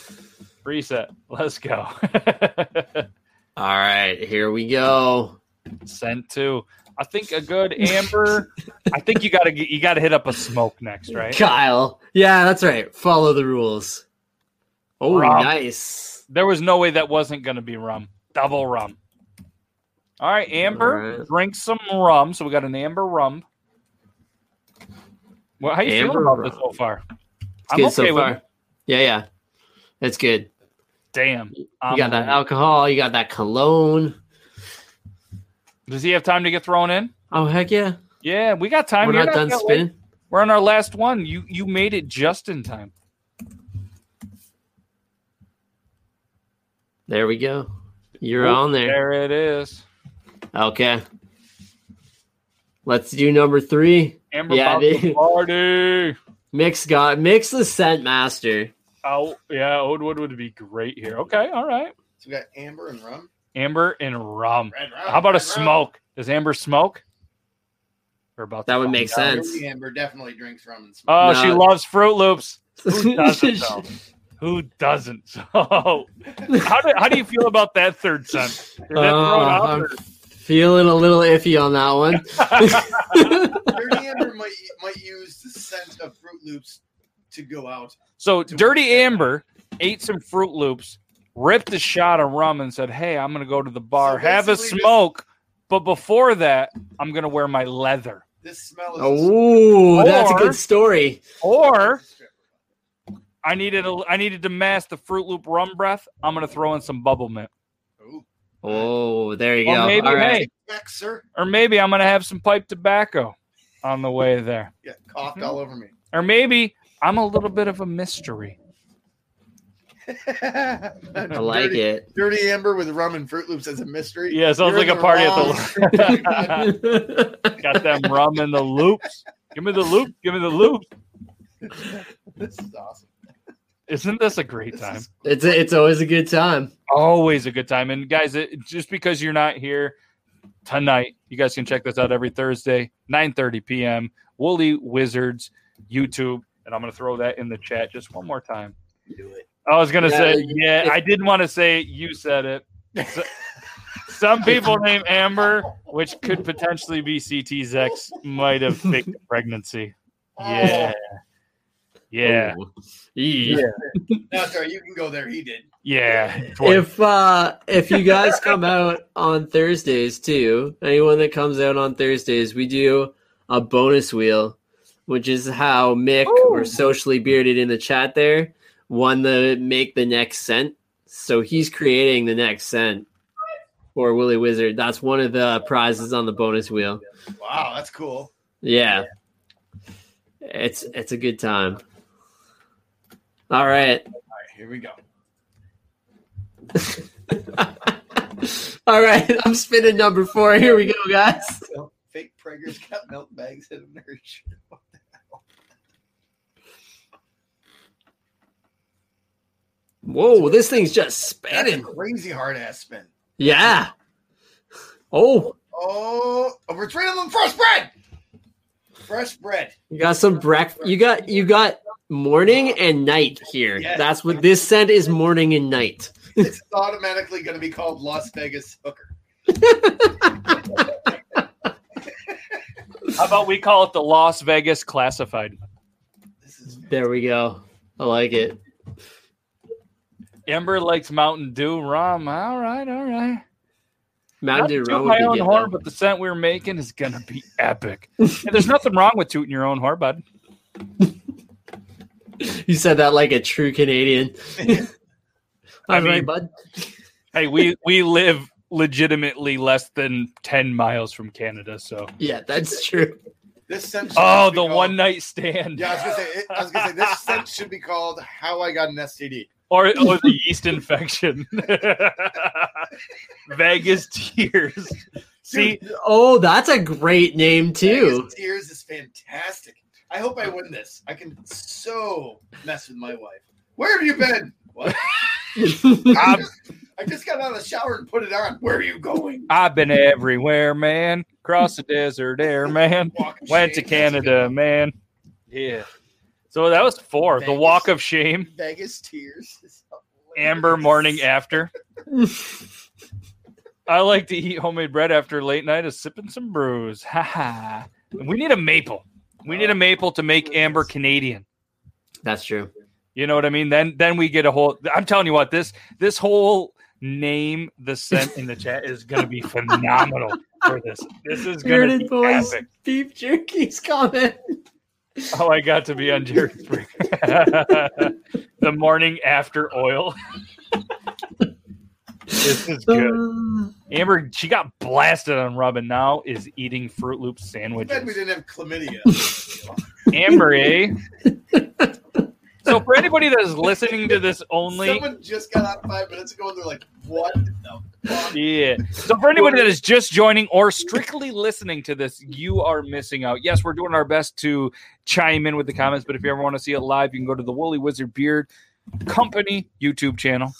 Reset. Let's go. All right, here we go. Scent to. I think a good amber. I think you gotta you gotta hit up a smoke next, right? Kyle. Yeah, that's right. Follow the rules. Oh, Rum. nice. There was no way that wasn't gonna be rum. Double rum. All right, Amber, All right. drink some rum. So we got an amber rum. Well, how you Amber feeling about rum. this so far? It's good so far. Yeah, yeah. that's good. Damn. You I'm got um, that alcohol, you got that cologne. Does he have time to get thrown in? Oh heck yeah. Yeah, we got time. We're You're not done that late. We're on our last one. You you made it just in time. There we go. You're Oh, on there. There it is. Okay. Let's do number three. Amber Yeah, about they- to party. Mix got mix the scent master. Oh yeah, Oldwood would be great here. Okay, all right. So we got amber and rum. Amber and rum. Rum. How about a red rum. smoke? Does Amber smoke? We're about That would make sense. Dirty amber definitely drinks rum and smoke. Oh, No. she loves Fruit Loops. Who doesn't? though? Who doesn't? So, how do how do you feel about that third scent? Is that thrown Uh, out I'm or- feeling a little iffy on that one. Dirty amber might might use the scent of Fruit Loops to go out. So Dirty Amber ate some Fruit Loops, ripped a shot of rum, and said, "Hey, I'm going to go to the bar, So have a basically this- smoke, but before that, I'm going to wear my leather." This smell is. Oh, that's a Or- good story. Or I needed a, I needed to mask the Fruit Loop rum breath. I'm going to throw in some bubble mint, Ooh. Oh, there you or go. maybe All right. hey, Back, sir. or maybe I'm going to have some pipe tobacco on the way there, Yeah, coughed mm-hmm. all over me. or maybe I'm a little bit of a mystery. I like dirty, it. Dirty Amber with rum and Fruit Loops as a mystery. Yeah, sounds You're like a party wrong- at the got them rum and the loops. Give me the loop. Give me the loop. this is awesome. Isn't this a great This time? is- it's it's always a good time. Always a good time. And guys, it, just because you're not here tonight, you guys can check this out every Thursday, 9:30 p.m. Woolly Wizards YouTube, and I'm gonna throw that in the chat just one more time. Do it. I was gonna Yeah, say, yeah, if- I didn't want to say it. You said it. So- some people named Amber, which could potentially be CT's ex, might have faked a pregnancy. Yeah, yeah, Ooh. Yeah. No, sorry, you can go there. He did. yeah. If uh if you guys come out on Thursdays too, anyone that comes out on Thursdays, we do a bonus wheel, which is how Mick or Ooh. socially bearded in the chat there won the make the next scent. So he's creating the next scent for Woolly Wizard. That's one of the prizes on the bonus wheel. Wow, that's cool. Yeah. It's it's a good time. All right. All right, here we go. All right, I'm spinning number four. Here we go, guys. Fake preggers got milk bags in a shirt. What the hell? Whoa, this thing's just That's a spinning. crazy hard ass spin. Yeah. Oh, Oh, oh, we're trading them fresh bread. Fresh bread. you got some breakfast. You got you got morning and night here. Yes. That's what this scent is. Morning and night. It's automatically going to be called Las Vegas hooker. How about we call it the Las Vegas Classified? This is There we go. I like it. Amber likes Mountain Dew rum. All right, all right. Mountain Dew rum toot my own horn, but the scent we're making is gonna be epic. and there's nothing wrong with tooting your own horn, bud. You said that like a true Canadian. I All right, mean- bud. Hey, we we live legitimately less than ten miles from Canada, so. Yeah, that's true. this scent. Oh, the called- one night stand. Yeah, I was gonna say. It, I was gonna say this scent should be called "How I Got an STD." Or, or the yeast infection. Vegas tears. See, Dude, Oh, that's a great name too. Vegas Tears is fantastic. I hope I win this. I can so mess with my wife. Where have you been? What? I I've, just, I just got out of the shower and put it on. Where are you going? I've been everywhere, man. Cross the desert air, man. Walk Went to shame. That's Canada, man. Yeah. So that was four. The walk of shame. Vegas Tears. Amber morning after. I like to eat homemade bread after late night of sipping some brews. Ha ha. We need a maple. We need a oh, maple to make Amber Canadian. That's true. You know what I mean? Then then we get a whole I'm telling you what, this this whole name the scent in the chat is gonna be phenomenal for this. This is gonna Bearded be boys, epic. beef jerky's comment. Oh, I got to be on Jerry Springer. the morning after oil. this is good. Uh, Amber, she got blasted on rub and now is eating Fruit Loop Too bad we didn't have chlamydia. Amber, eh? So for anybody that is listening to this only, Someone just got out five minutes ago and they're like, "What the fuck?" Yeah. So for anybody that is just joining or strictly listening to this, you are missing out. Yes, we're doing our best to chime in with the comments, but if you ever want to see it live, you can go to the Woolly Wizard Beard Company YouTube channel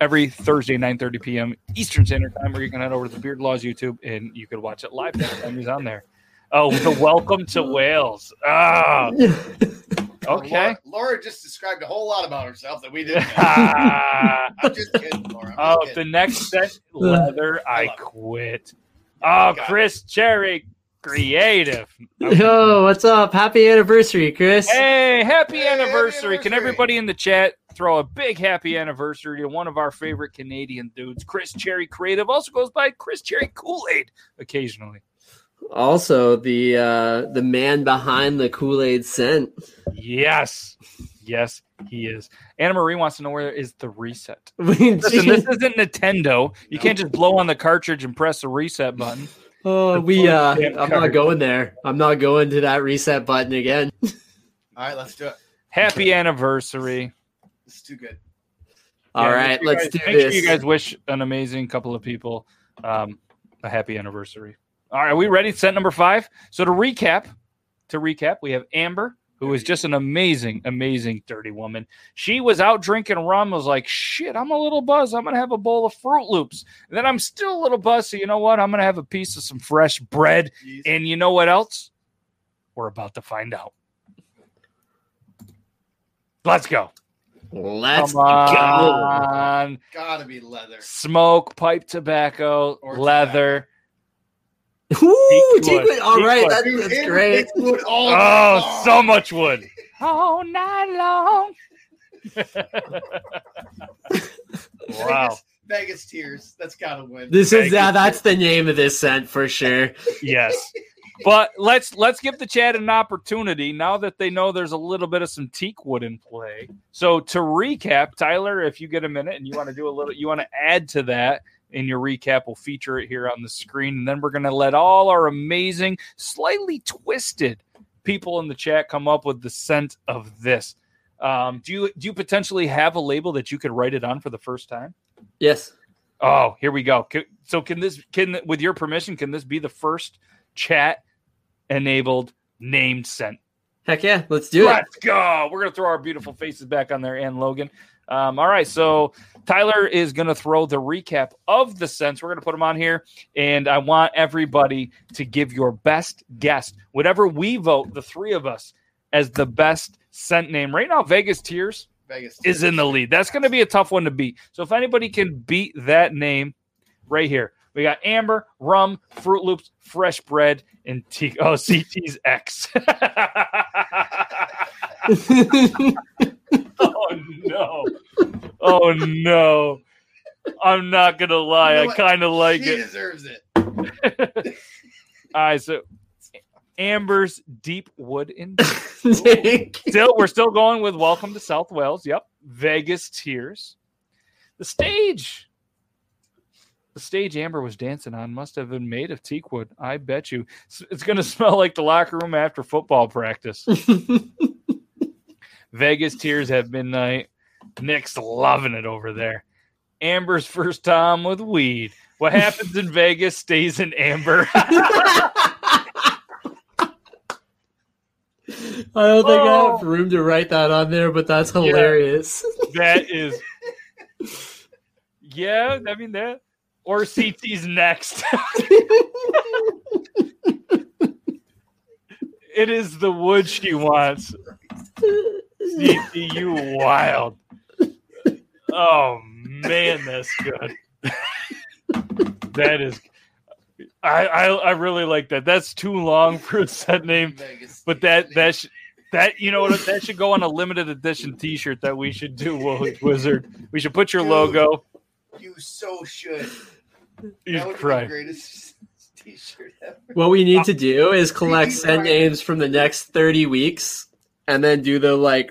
every Thursday, 9:30 p.m. Eastern Standard Time, or you can head over to the Beard Laws YouTube and you can watch it live next time he's on there. Oh, the welcome to Wales. Ah, okay. Laura, Laura just described a whole lot about herself that we didn't. know. I'm just kidding, Laura. I'm Oh, just the next set leather, I love it. quit. Oh, Got it. Chris Cherry, creative. Yo, what's up? Happy anniversary, Chris. Hey, happy Hey, happy anniversary. Can everybody in the chat throw a big happy anniversary to one of our favorite Canadian dudes, Chris Cherry Creative. Also goes by Chris Cherry Kool-Aid occasionally. Also, the uh the man behind the Kool-Aid scent. Yes. Yes, he is. Anna Marie wants to know where is the reset. Listen, this isn't Nintendo. You can't just blow on the cartridge and press the reset button. oh, we uh I'm card. not going there. I'm not going to that reset button again. All right, let's do it. Happy anniversary. It's too good. All Yeah, right, make sure you let's guys- do make this. Sure you guys wish an amazing couple of people um, a happy anniversary. All right, are we ready? Set number five. So to recap, to recap, we have Amber, who is just an amazing, amazing dirty woman. She was out drinking rum. Was like, shit, I'm a little buzzed. I'm gonna have a bowl of Fruit Loops. And then I'm still a little buzzed. So you know what? I'm gonna have a piece of some fresh bread. Jeez. And you know what else? We're about to find out. Let's go. Let's Come go. Gotta be leather. smoke, pipe tobacco, Or leather. Ooh, Teakwood. Teakwood. All right, Teakwood. that, Dude, that's Amber great. wood all Oh, night so much wood. All night long. wow. Vegas, Vegas tears. That's gotta win. This Thank is you. uh, that's the name of this scent for sure. Yes. But let's let's give the chat an opportunity now that they know there's a little bit of some teak wood in play. So to recap, Tyler, if you get a minute and you want to do a little, you want to add to that in your recap, we'll feature it here on the screen, and then we're going to let all our amazing, slightly twisted people in the chat come up with the scent of this. Um, do you do you potentially have a label that you could write it on for the first time? Yes. Oh, here we go. So can this can with your permission can this be the first chat enabled named scent? Heck yeah, let's do it. Let's go. We're gonna throw our beautiful faces back on there and Logan. Um, all right, so Tyler is gonna throw the recap of the scents. We're gonna put them on here, and I want everybody to give your best guess, whatever we vote, the three of us, as the best scent name. Right now, Vegas Tears Vegas is in the lead. That's going to be a tough one to beat. So if anybody can beat that name right here, we got Amber, Rum, Fruit Loops, Fresh Bread, and T- oh CT's X. oh no! Oh no! I'm not gonna lie. You know I kind of like it. He deserves it. All right, so Amber's Deep Wood in still we're still going with welcome to south wales yep vegas tears the stage the stage amber was dancing on must have been made of teak wood i bet you it's, it's going to smell like the locker room after football practice vegas tears have midnight nick's loving it over there. Amber's first time with weed. What happens in vegas stays in amber. I don't think I Oh. have room to write that on there, but that's hilarious. that is yeah i mean that or ct's next. It is the wood she wants CT, you wild oh man that's good that is I, I i really like that that's too long for a set name but that that sh- that you know what that should go on a limited edition T-shirt that we should do, Woolly Wizard. We should put your Dude. logo. you so should. You'd that would cry. be the greatest t-shirt ever. What we need to uh, do is collect scent names from the next 30 weeks and then do the like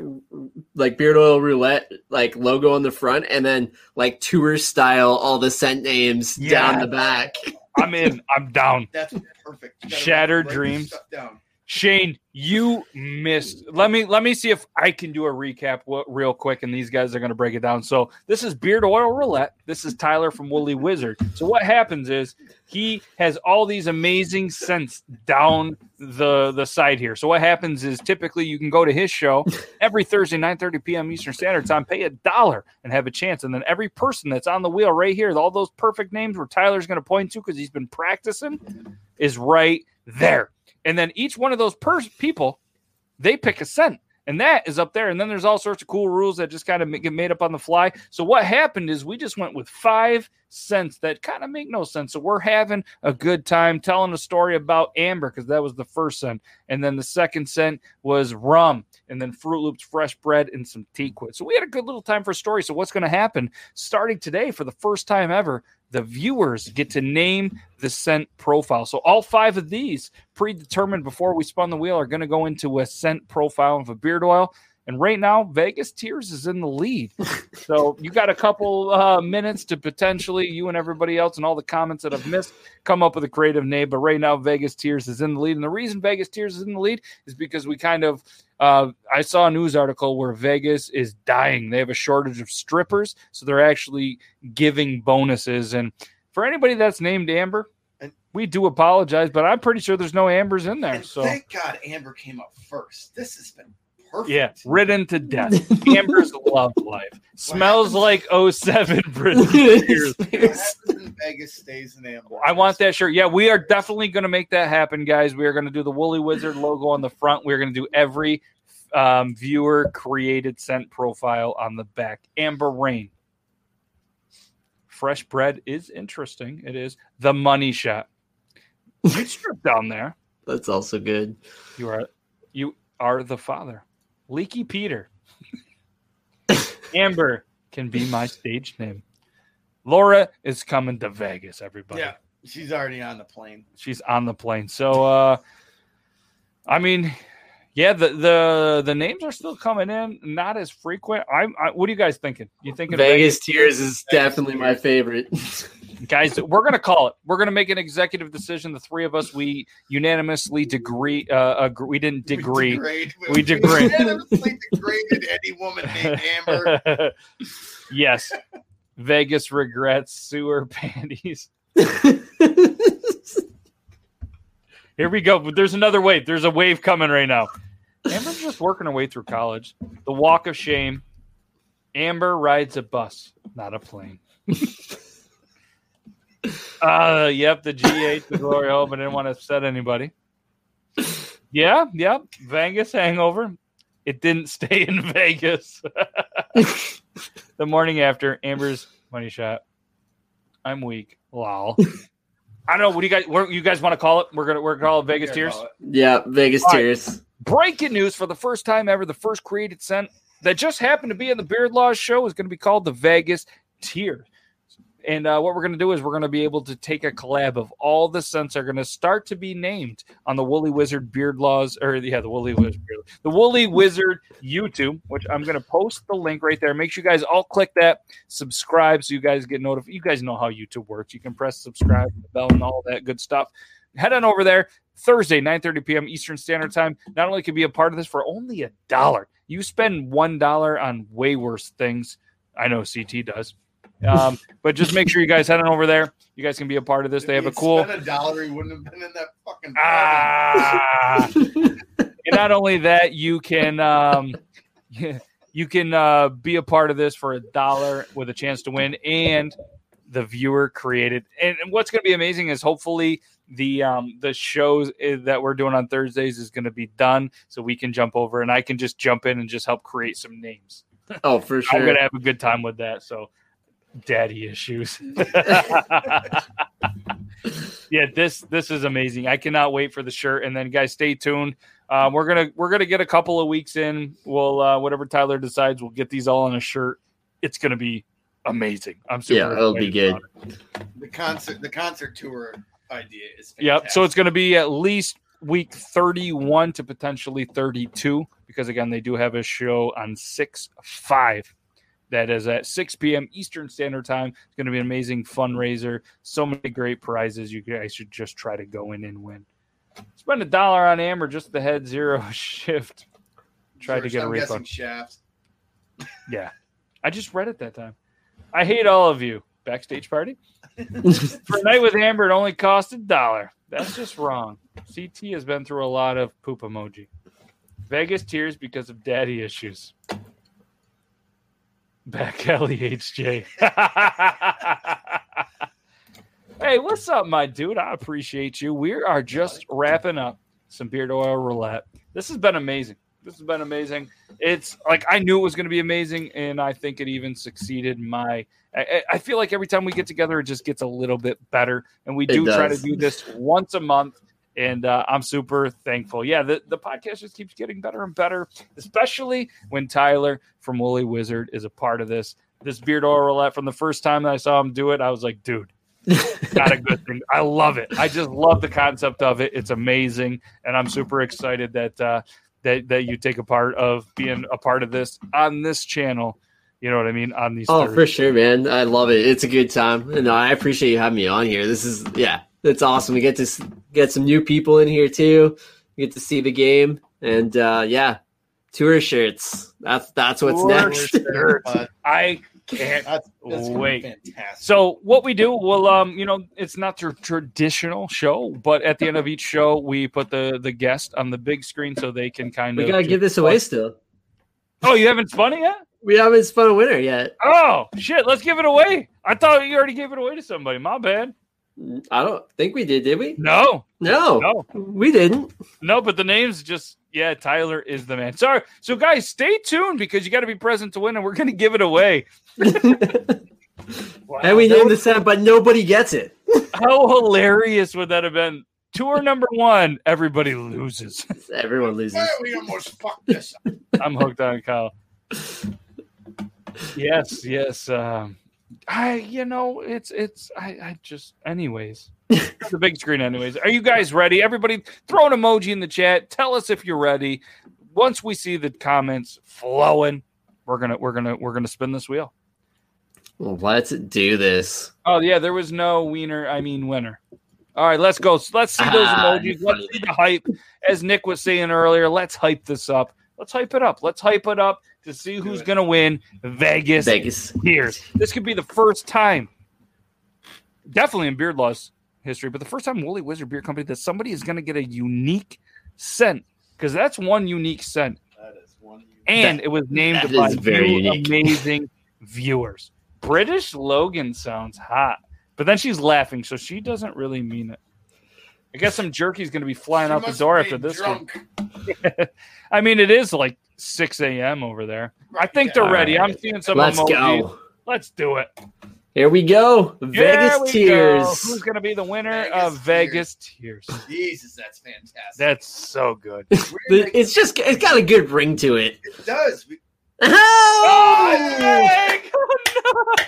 like beard oil roulette like logo on the front and then like tour style all the scent names down the back. I'm in. I'm down. That's perfect. You Shattered dreams. stuff Down. Shane, you missed. Let me let me see if I can do a recap real quick, and these guys are going to break it down. So this is Beard Oil Roulette. This is Tyler from Woolly Wizard. So what happens is he has all these amazing scents down the the side here. So what happens is typically you can go to his show every Thursday, 9:30 p.m. Eastern Standard Time, pay a dollar and have a chance. And then every person that's on the wheel right here, all those perfect names where Tyler's going to point to because he's been practicing, is right there. And then each one of those people, they pick a scent. And that is up there. And then there's all sorts of cool rules that just kind of get made up on the fly. So what happened is we just went with five scents that kind of make no sense. So we're having a good time telling a story about Amber because that was the first scent. And then the second scent was rum. And then Fruit Loops, fresh bread, and some Teakwood. So we had a good little time for a story. So what's going to happen starting today for the first time ever? The viewers get to name the scent profile. So all five of these predetermined before we spun the wheel are going to go into a scent profile of a beard oil. And right now, Vegas Tears is in the lead. so you got a couple uh, minutes to potentially, you and everybody else, and all the comments that I've missed, come up with a creative name. But right now, Vegas Tears is in the lead. And the reason Vegas Tears is in the lead is because we kind of, uh, I saw a news article where Vegas is dying. They have a shortage of strippers. So they're actually giving bonuses. And for anybody that's named Amber, we do apologize, but I'm pretty sure there's no Ambers in there. And So thank God Amber came up first. This has been perfect. yeah, ridden to death. Amber's love life smells like 07 Britney Spears. What in Vegas stays in Amber. I want that shirt. Yeah, we are definitely going to make that happen, guys. We are going to do the Woolly Wizard logo on the front. We're going to do every um, viewer created scent profile on the back. Amber Rain. Fresh bread is interesting. It is the money shot. You strip down there. That's also good. You are you are the father. Leaky Peter. Amber can be my stage name. Laura is coming to Vegas, everybody. Yeah, she's already on the plane. She's on the plane. So uh I mean, yeah, the the the names are still coming in, not as frequent. I'm I, what are you guys thinking? You thinking Vegas Tears is definitely my favorite. guys we're gonna call it. We're gonna make an executive decision. The three of us we unanimously degree uh agree, we didn't degree. degrade, We degrade. unanimously degraded any woman named Amber. yes. Vegas regrets sewer panties. Here we go. But there's another wave. There's a wave coming right now. Amber's just working her way through college. The walk of shame. Amber rides a bus not a plane uh yep the G8, the glory hole but didn't want to upset anybody. Yeah yep vegas hangover. It didn't stay in vegas. The morning after amber's money shot. I'm weak. Lol. I don't know what do you guys what you guys want to call it? We're gonna we're gonna call it vegas tears? it. yeah, Vegas All right. Tears. breaking news for the first time ever the first created scent that just happened to be in the beard laws show is going to be called the vegas tier and uh, what we're going to do is we're going to be able to take a collab of all the scents are going to start to be named on the woolly wizard beard laws or yeah the woolly wizard the woolly wizard youtube which i'm going to post the link right there make sure you guys all click that subscribe so you guys get notified you guys know how youtube works you can press subscribe the bell and all that good stuff head on over there Thursday, 9:30 p.m. Eastern Standard Time. Not only can be a part of this for only a dollar. You spend one dollar on way worse things. I know CT does. Um, but just make sure you guys head on over there. You guys can be a part of this. They have a cool. Spent a dollar, he wouldn't have been in that fucking. Ah. and not only that, you can um, you can uh, be a part of this for a dollar with a chance to win, and the viewer created. And, and what's going to be amazing is hopefully the um, the shows that we're doing on Thursdays is going to be done, so we can jump over and I can just jump in and just help create some names. Oh, for sure. I'm gonna have a good time with that. So, daddy issues. yeah, this this is amazing. I cannot wait for the shirt. And then, guys, stay tuned. Uh, we're gonna we're gonna get a couple of weeks in. We'll uh, whatever Tyler decides, we'll get these all on a shirt. It's gonna be amazing. I'm super. Yeah, it'll be good. it. The concert, the concert tour idea is. Yep. So it's going to be at least week 31 to potentially 32 because again they do have a show on 6 5 that is at 6 p.m. Eastern Standard Time. It's going to be an amazing fundraiser. So many great prizes. You guys should just try to go in and win. Spend a dollar on Amber just the head zero shift. Tried to get a I'm refund. guessing Shaft. Yeah. I just read it that time. I hate all of you. Backstage party? For a night with Amber, it only cost a dollar. That's just wrong. CT has been through a lot of poop emoji. Vegas tears because of daddy issues. Back alley HJ. hey, what's up, my dude? I appreciate you. We are just wrapping up some beard oil roulette. This has been amazing. This has been amazing. It's like I knew it was going to be amazing, and I think it even succeeded. My, I, I feel like every time we get together, it just gets a little bit better, and we do try to do this once a month. And uh, I'm super thankful. Yeah, the, the podcast just keeps getting better and better, especially when Tyler from Woolly Wizard is a part of this. This beard oil roulette from the first time that I saw him do it, I was like, dude, not a good thing. I love it. I just love the concept of it. It's amazing, and I'm super excited that uh, that that you take a part of being a part of this on this channel. You know what I mean? On these. Oh, Thursdays. for sure, man. I love it. It's a good time. And I appreciate you having me on here. This is yeah, it's awesome. We get to get some new people in here too. We get to see the game, and uh, yeah, tour shirts. That's that's what's Tour next. shirts. I can't that's, that's Wait. fantastic. So what we do, well, um, you know, it's not your traditional show, but at the end of each show, we put the the guest on the big screen so they can kind we of. We gotta give this away still. Oh, you haven't spun it yet? We haven't spun a winner yet. Oh shit! Let's give it away. I thought you already gave it away to somebody. My bad. I don't think we did. Did we? No, No, no, we didn't. no. But the name's just yeah. Tyler is the man. Sorry. So guys, stay tuned because you got to be present to win, and we're gonna give it away. Wow, and we that named the was- set, but nobody gets it. How hilarious would that have been? Tour number one, everybody loses. Everyone loses. Well, we almost fucked this up. I'm hooked on Kyle. Yes, yes. Um, I, you know, it's, it's, I, I just, anyways, the big screen, anyways. Are you guys ready? Everybody, throw an emoji in the chat. Tell us if you're ready. Once we see the comments flowing, we're gonna, we're gonna, we're gonna spin this wheel. Let's do this. Oh yeah, there was no wiener. I mean winner. All right, let's go. Let's see those Ah, emojis. Let's see the hype. As Nick was saying earlier, let's hype this up. Let's hype it up. Let's hype it up to see who's going to win Vegas Vegas. Tears. This could be the first time, definitely in Beard Laws history, but the first time Woolly Wizard Beard Company that somebody is going to get a unique scent because that's one unique scent, That is one. and it was named by very two amazing viewers. British Logan sounds hot, but then she's laughing, so she doesn't really mean it. I guess some jerky's going to be flying She out the door after this one. I mean, it is like 6 a.m. over there. I think they're All ready. I'm seeing some Let's emojis. go. Let's do it. Here we go. Vegas we Tears. go. Who's going to be the winner Vegas of Vegas Tears? Jesus, that's fantastic. That's so good. We're gonna make- It's just it's got a good ring to it. it does. We, Oh, Oh! Meg! Oh, no!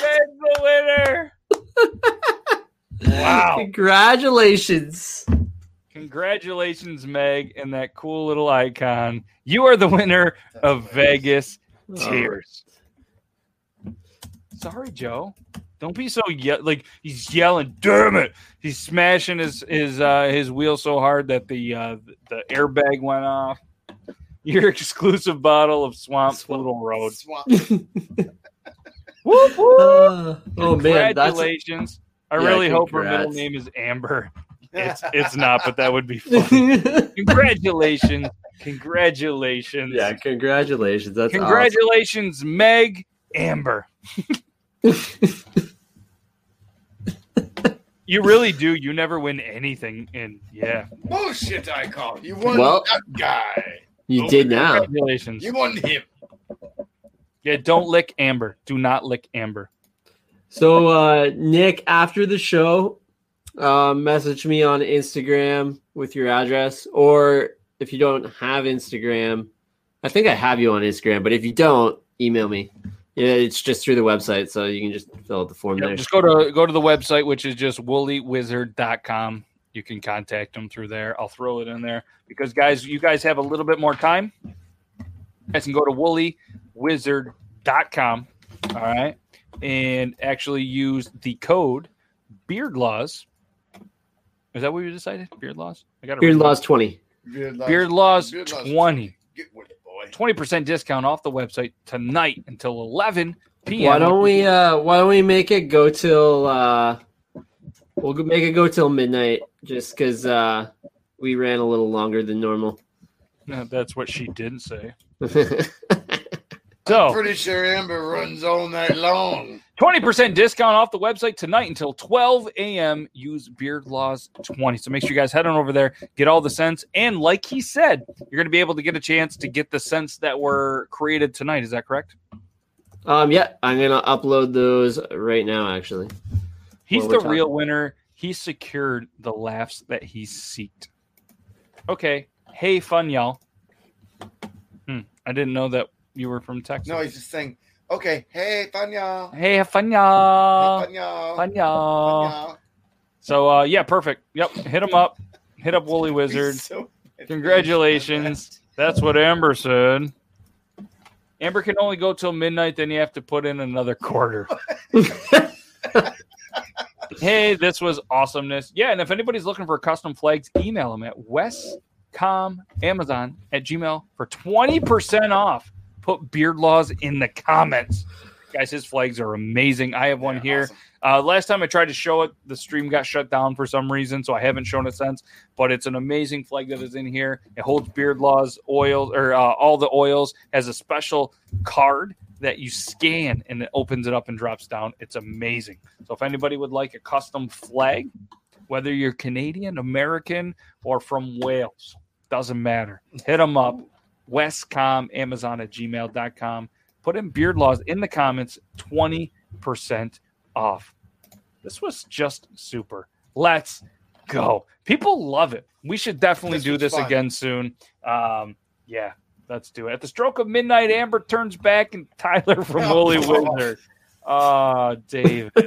Meg's the winner. Wow. Congratulations. Congratulations, Meg, and that cool little icon. You are the winner that's of hilarious. Vegas Oh. Tears. Sorry, Joe. Don't be so ye- like he's yelling. Damn it! He's smashing his his uh, his wheel so hard that the uh, the airbag went off. Your exclusive bottle of Swamp Poodle Road. Swamp. Whoop, whoop. Uh, oh man, Congratulations! I Yeah, really hope her middle name is Amber. It's it's not, but that would be fun. Congratulations! Congratulations! yeah. Congratulations. That's awesome. Congratulations, Meg Amber. you really do. You never win anything. And yeah, Bullshit, I call. You won Well- that guy. You did now. congratulations. You won him. Yeah, don't lick Amber. Do not lick Amber. So uh Nick, after the show, uh, message me on Instagram with your address, or if you don't have Instagram, I think I have you on Instagram, but if you don't, email me. Yeah, it's just through the website, so you can just fill out the form there. just go to go to the website, which is just woolywizard.com. You can contact them through there. I'll throw it in there because guys, you guys have a little bit more time. You guys can go to woolywizard.com. All right. And actually use the code Beard Laws. Is that what we decided? Beard Laws? I got. Beard. Laws twenty. Beard Laws. Beard Laws Beard 20. Get with it, boy. 20% discount off the website tonight until 11 p.m. Why don't we uh why don't we make it go till uh we'll make it go till midnight just because uh we ran a little longer than normal. No, that's what she didn't say. So, Pretty sure Amber runs all night long. 20% discount off the website tonight until 12 a.m. Use Beard Laws 20. So make sure you guys head on over there, get all the scents. And like he said, you're going to be able to get a chance to get the scents that were created tonight. Is that correct? um yeah, I'm gonna upload those right now actually. He's the we're real winner. He secured the laughs that he seeked. Okay. Hey, fun y'all. Hmm. I didn't know that you were from Texas. No, he's just saying, okay, hey, fun y'all. Hey, fun Hey, y'all. fun y'all. Fun Fun y'all. y'all. So uh yeah, perfect. Yep. Hit him up. Hit up Woolly Wizard. So- Congratulations. That's what Amber said. Amber can only go till midnight, then you have to put in another quarter. hey, this was awesomeness. Yeah, and if anybody's looking for custom flags, email them at westcomamazon at gmail for 20% off. Put beard laws in the comments. Guys, his flags are amazing. I have one Yeah, here. awesome. Uh, last time I tried to show it, the stream got shut down for some reason, so I haven't shown it since. But it's an amazing flag that is in here. It holds beard laws, oils, or uh, all the oils. Has a special card that you scan, and it opens it up and drops down. It's amazing. So if anybody would like a custom flag, whether you're Canadian, American, or from Wales, doesn't matter. Hit them up. Westcomamazon at gmail.com. Put in beard laws in the comments, 20% off. This was just super. Let's go. People love it. We should definitely This do this fun. again soon. Um, yeah, let's do it. At the stroke of midnight, Amber turns back and Tyler from Oh, Woolly Wizard. Oh, Dave.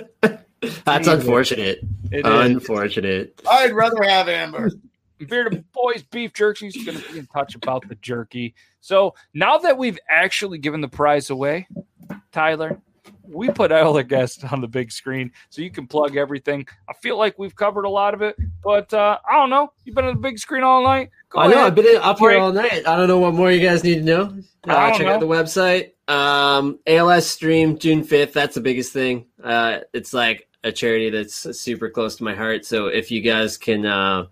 That's unfortunate. It is. Unfortunate. I'd rather have Amber. Bearded Boys Beef Jerky is going to be in touch about the jerky. So now that we've actually given the prize away, Tyler, we put all the guests on the big screen so you can plug everything. I feel like we've covered a lot of it, but uh, I don't know. You've been on the big screen all night. Go I know. ahead. I've been up here all night. I don't know what more you guys need to know. I Uh, check out the website. Um, ALS stream June fifth. That's the biggest thing. Uh, it's like a charity that's super close to my heart. So if you guys can uh,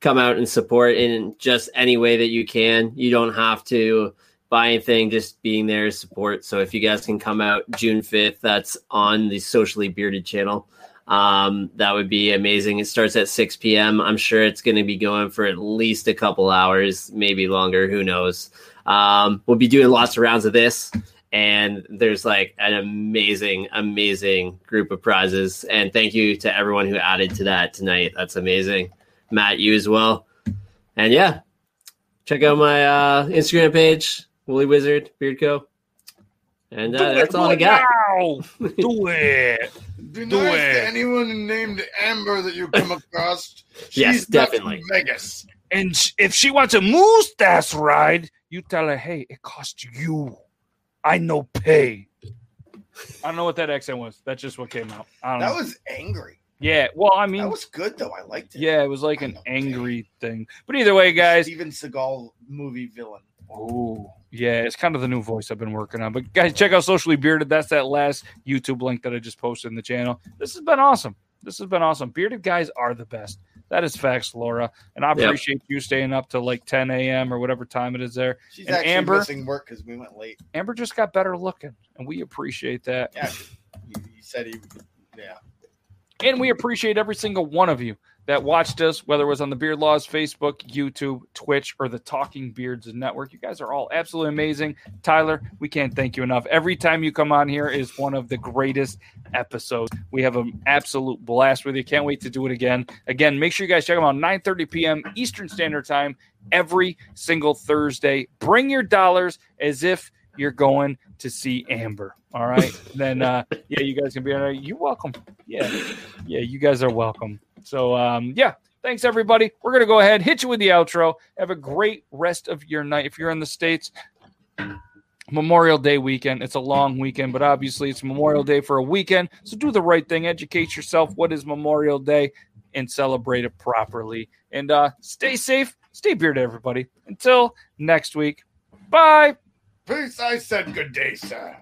come out and support in just any way that you can, you don't have to buy anything. Just being there is support. So if you guys can come out June fifth, that's on the Socially Bearded channel. Um, that would be amazing. It starts at 6 p.m. I'm sure it's going to be going for at least a couple hours, maybe longer. Who knows? Um, we'll be doing lots of rounds of this, and there's like an amazing, amazing group of prizes. And thank you to everyone who added to that tonight. That's amazing. Matt, you as well. And yeah, check out my uh, Instagram page, Woolly Wizard Beard Co. And uh, that's all I got. now. Do it. Be Do nice it. to anyone named Amber that you come across. Yes, She's not definitely. from Vegas. And if she wants a mustache ride, you tell her, hey, it costs you. I no pay. I don't know what that accent was. That's just what came out. I don't That know. was angry. Yeah. Well, I mean, That was good though. I liked it. yeah, it was like an know. angry thing. But either way, guys. Steven Seagal movie villain. Oh, yeah, it's kind of the new voice I've been working on. But guys, check out Socially Bearded. That's that last YouTube link that I just posted in the channel. This has been awesome. This has been awesome. Bearded guys are the best. That is facts, Laura. And I Yep. appreciate you staying up till like 10 a.m. or whatever time it is there. She's And actually Amber? missing work because we went late. Amber just got better looking, and we appreciate that. Yeah, you, you said he. Yeah, And we appreciate every single one of you that watched us, whether it was on the Beard Laws Facebook, YouTube, Twitch, or the Talking Beards Network. You guys are all absolutely amazing. Tyler, we can't thank you enough. Every time you come on here is one of the greatest episodes. We have an absolute blast with you. Can't wait to do it again. Again, make sure you guys check them out 9:30 p.m. Eastern Standard Time every single Thursday. Bring your dollars as if you're going to see Amber. All right. then uh yeah, you guys can be on there. You're welcome. Yeah. Yeah, you guys are welcome. So um yeah, thanks everybody. We're gonna go ahead, hit you with the outro. Have a great rest of your night. If you're in the States, Memorial Day weekend. It's a long weekend, but obviously it's Memorial Day for a weekend. So do the right thing. Educate yourself. What is Memorial Day? And celebrate it properly. And uh stay safe, stay bearded, everybody. Until next week. Bye. Peace. I said good day, sir.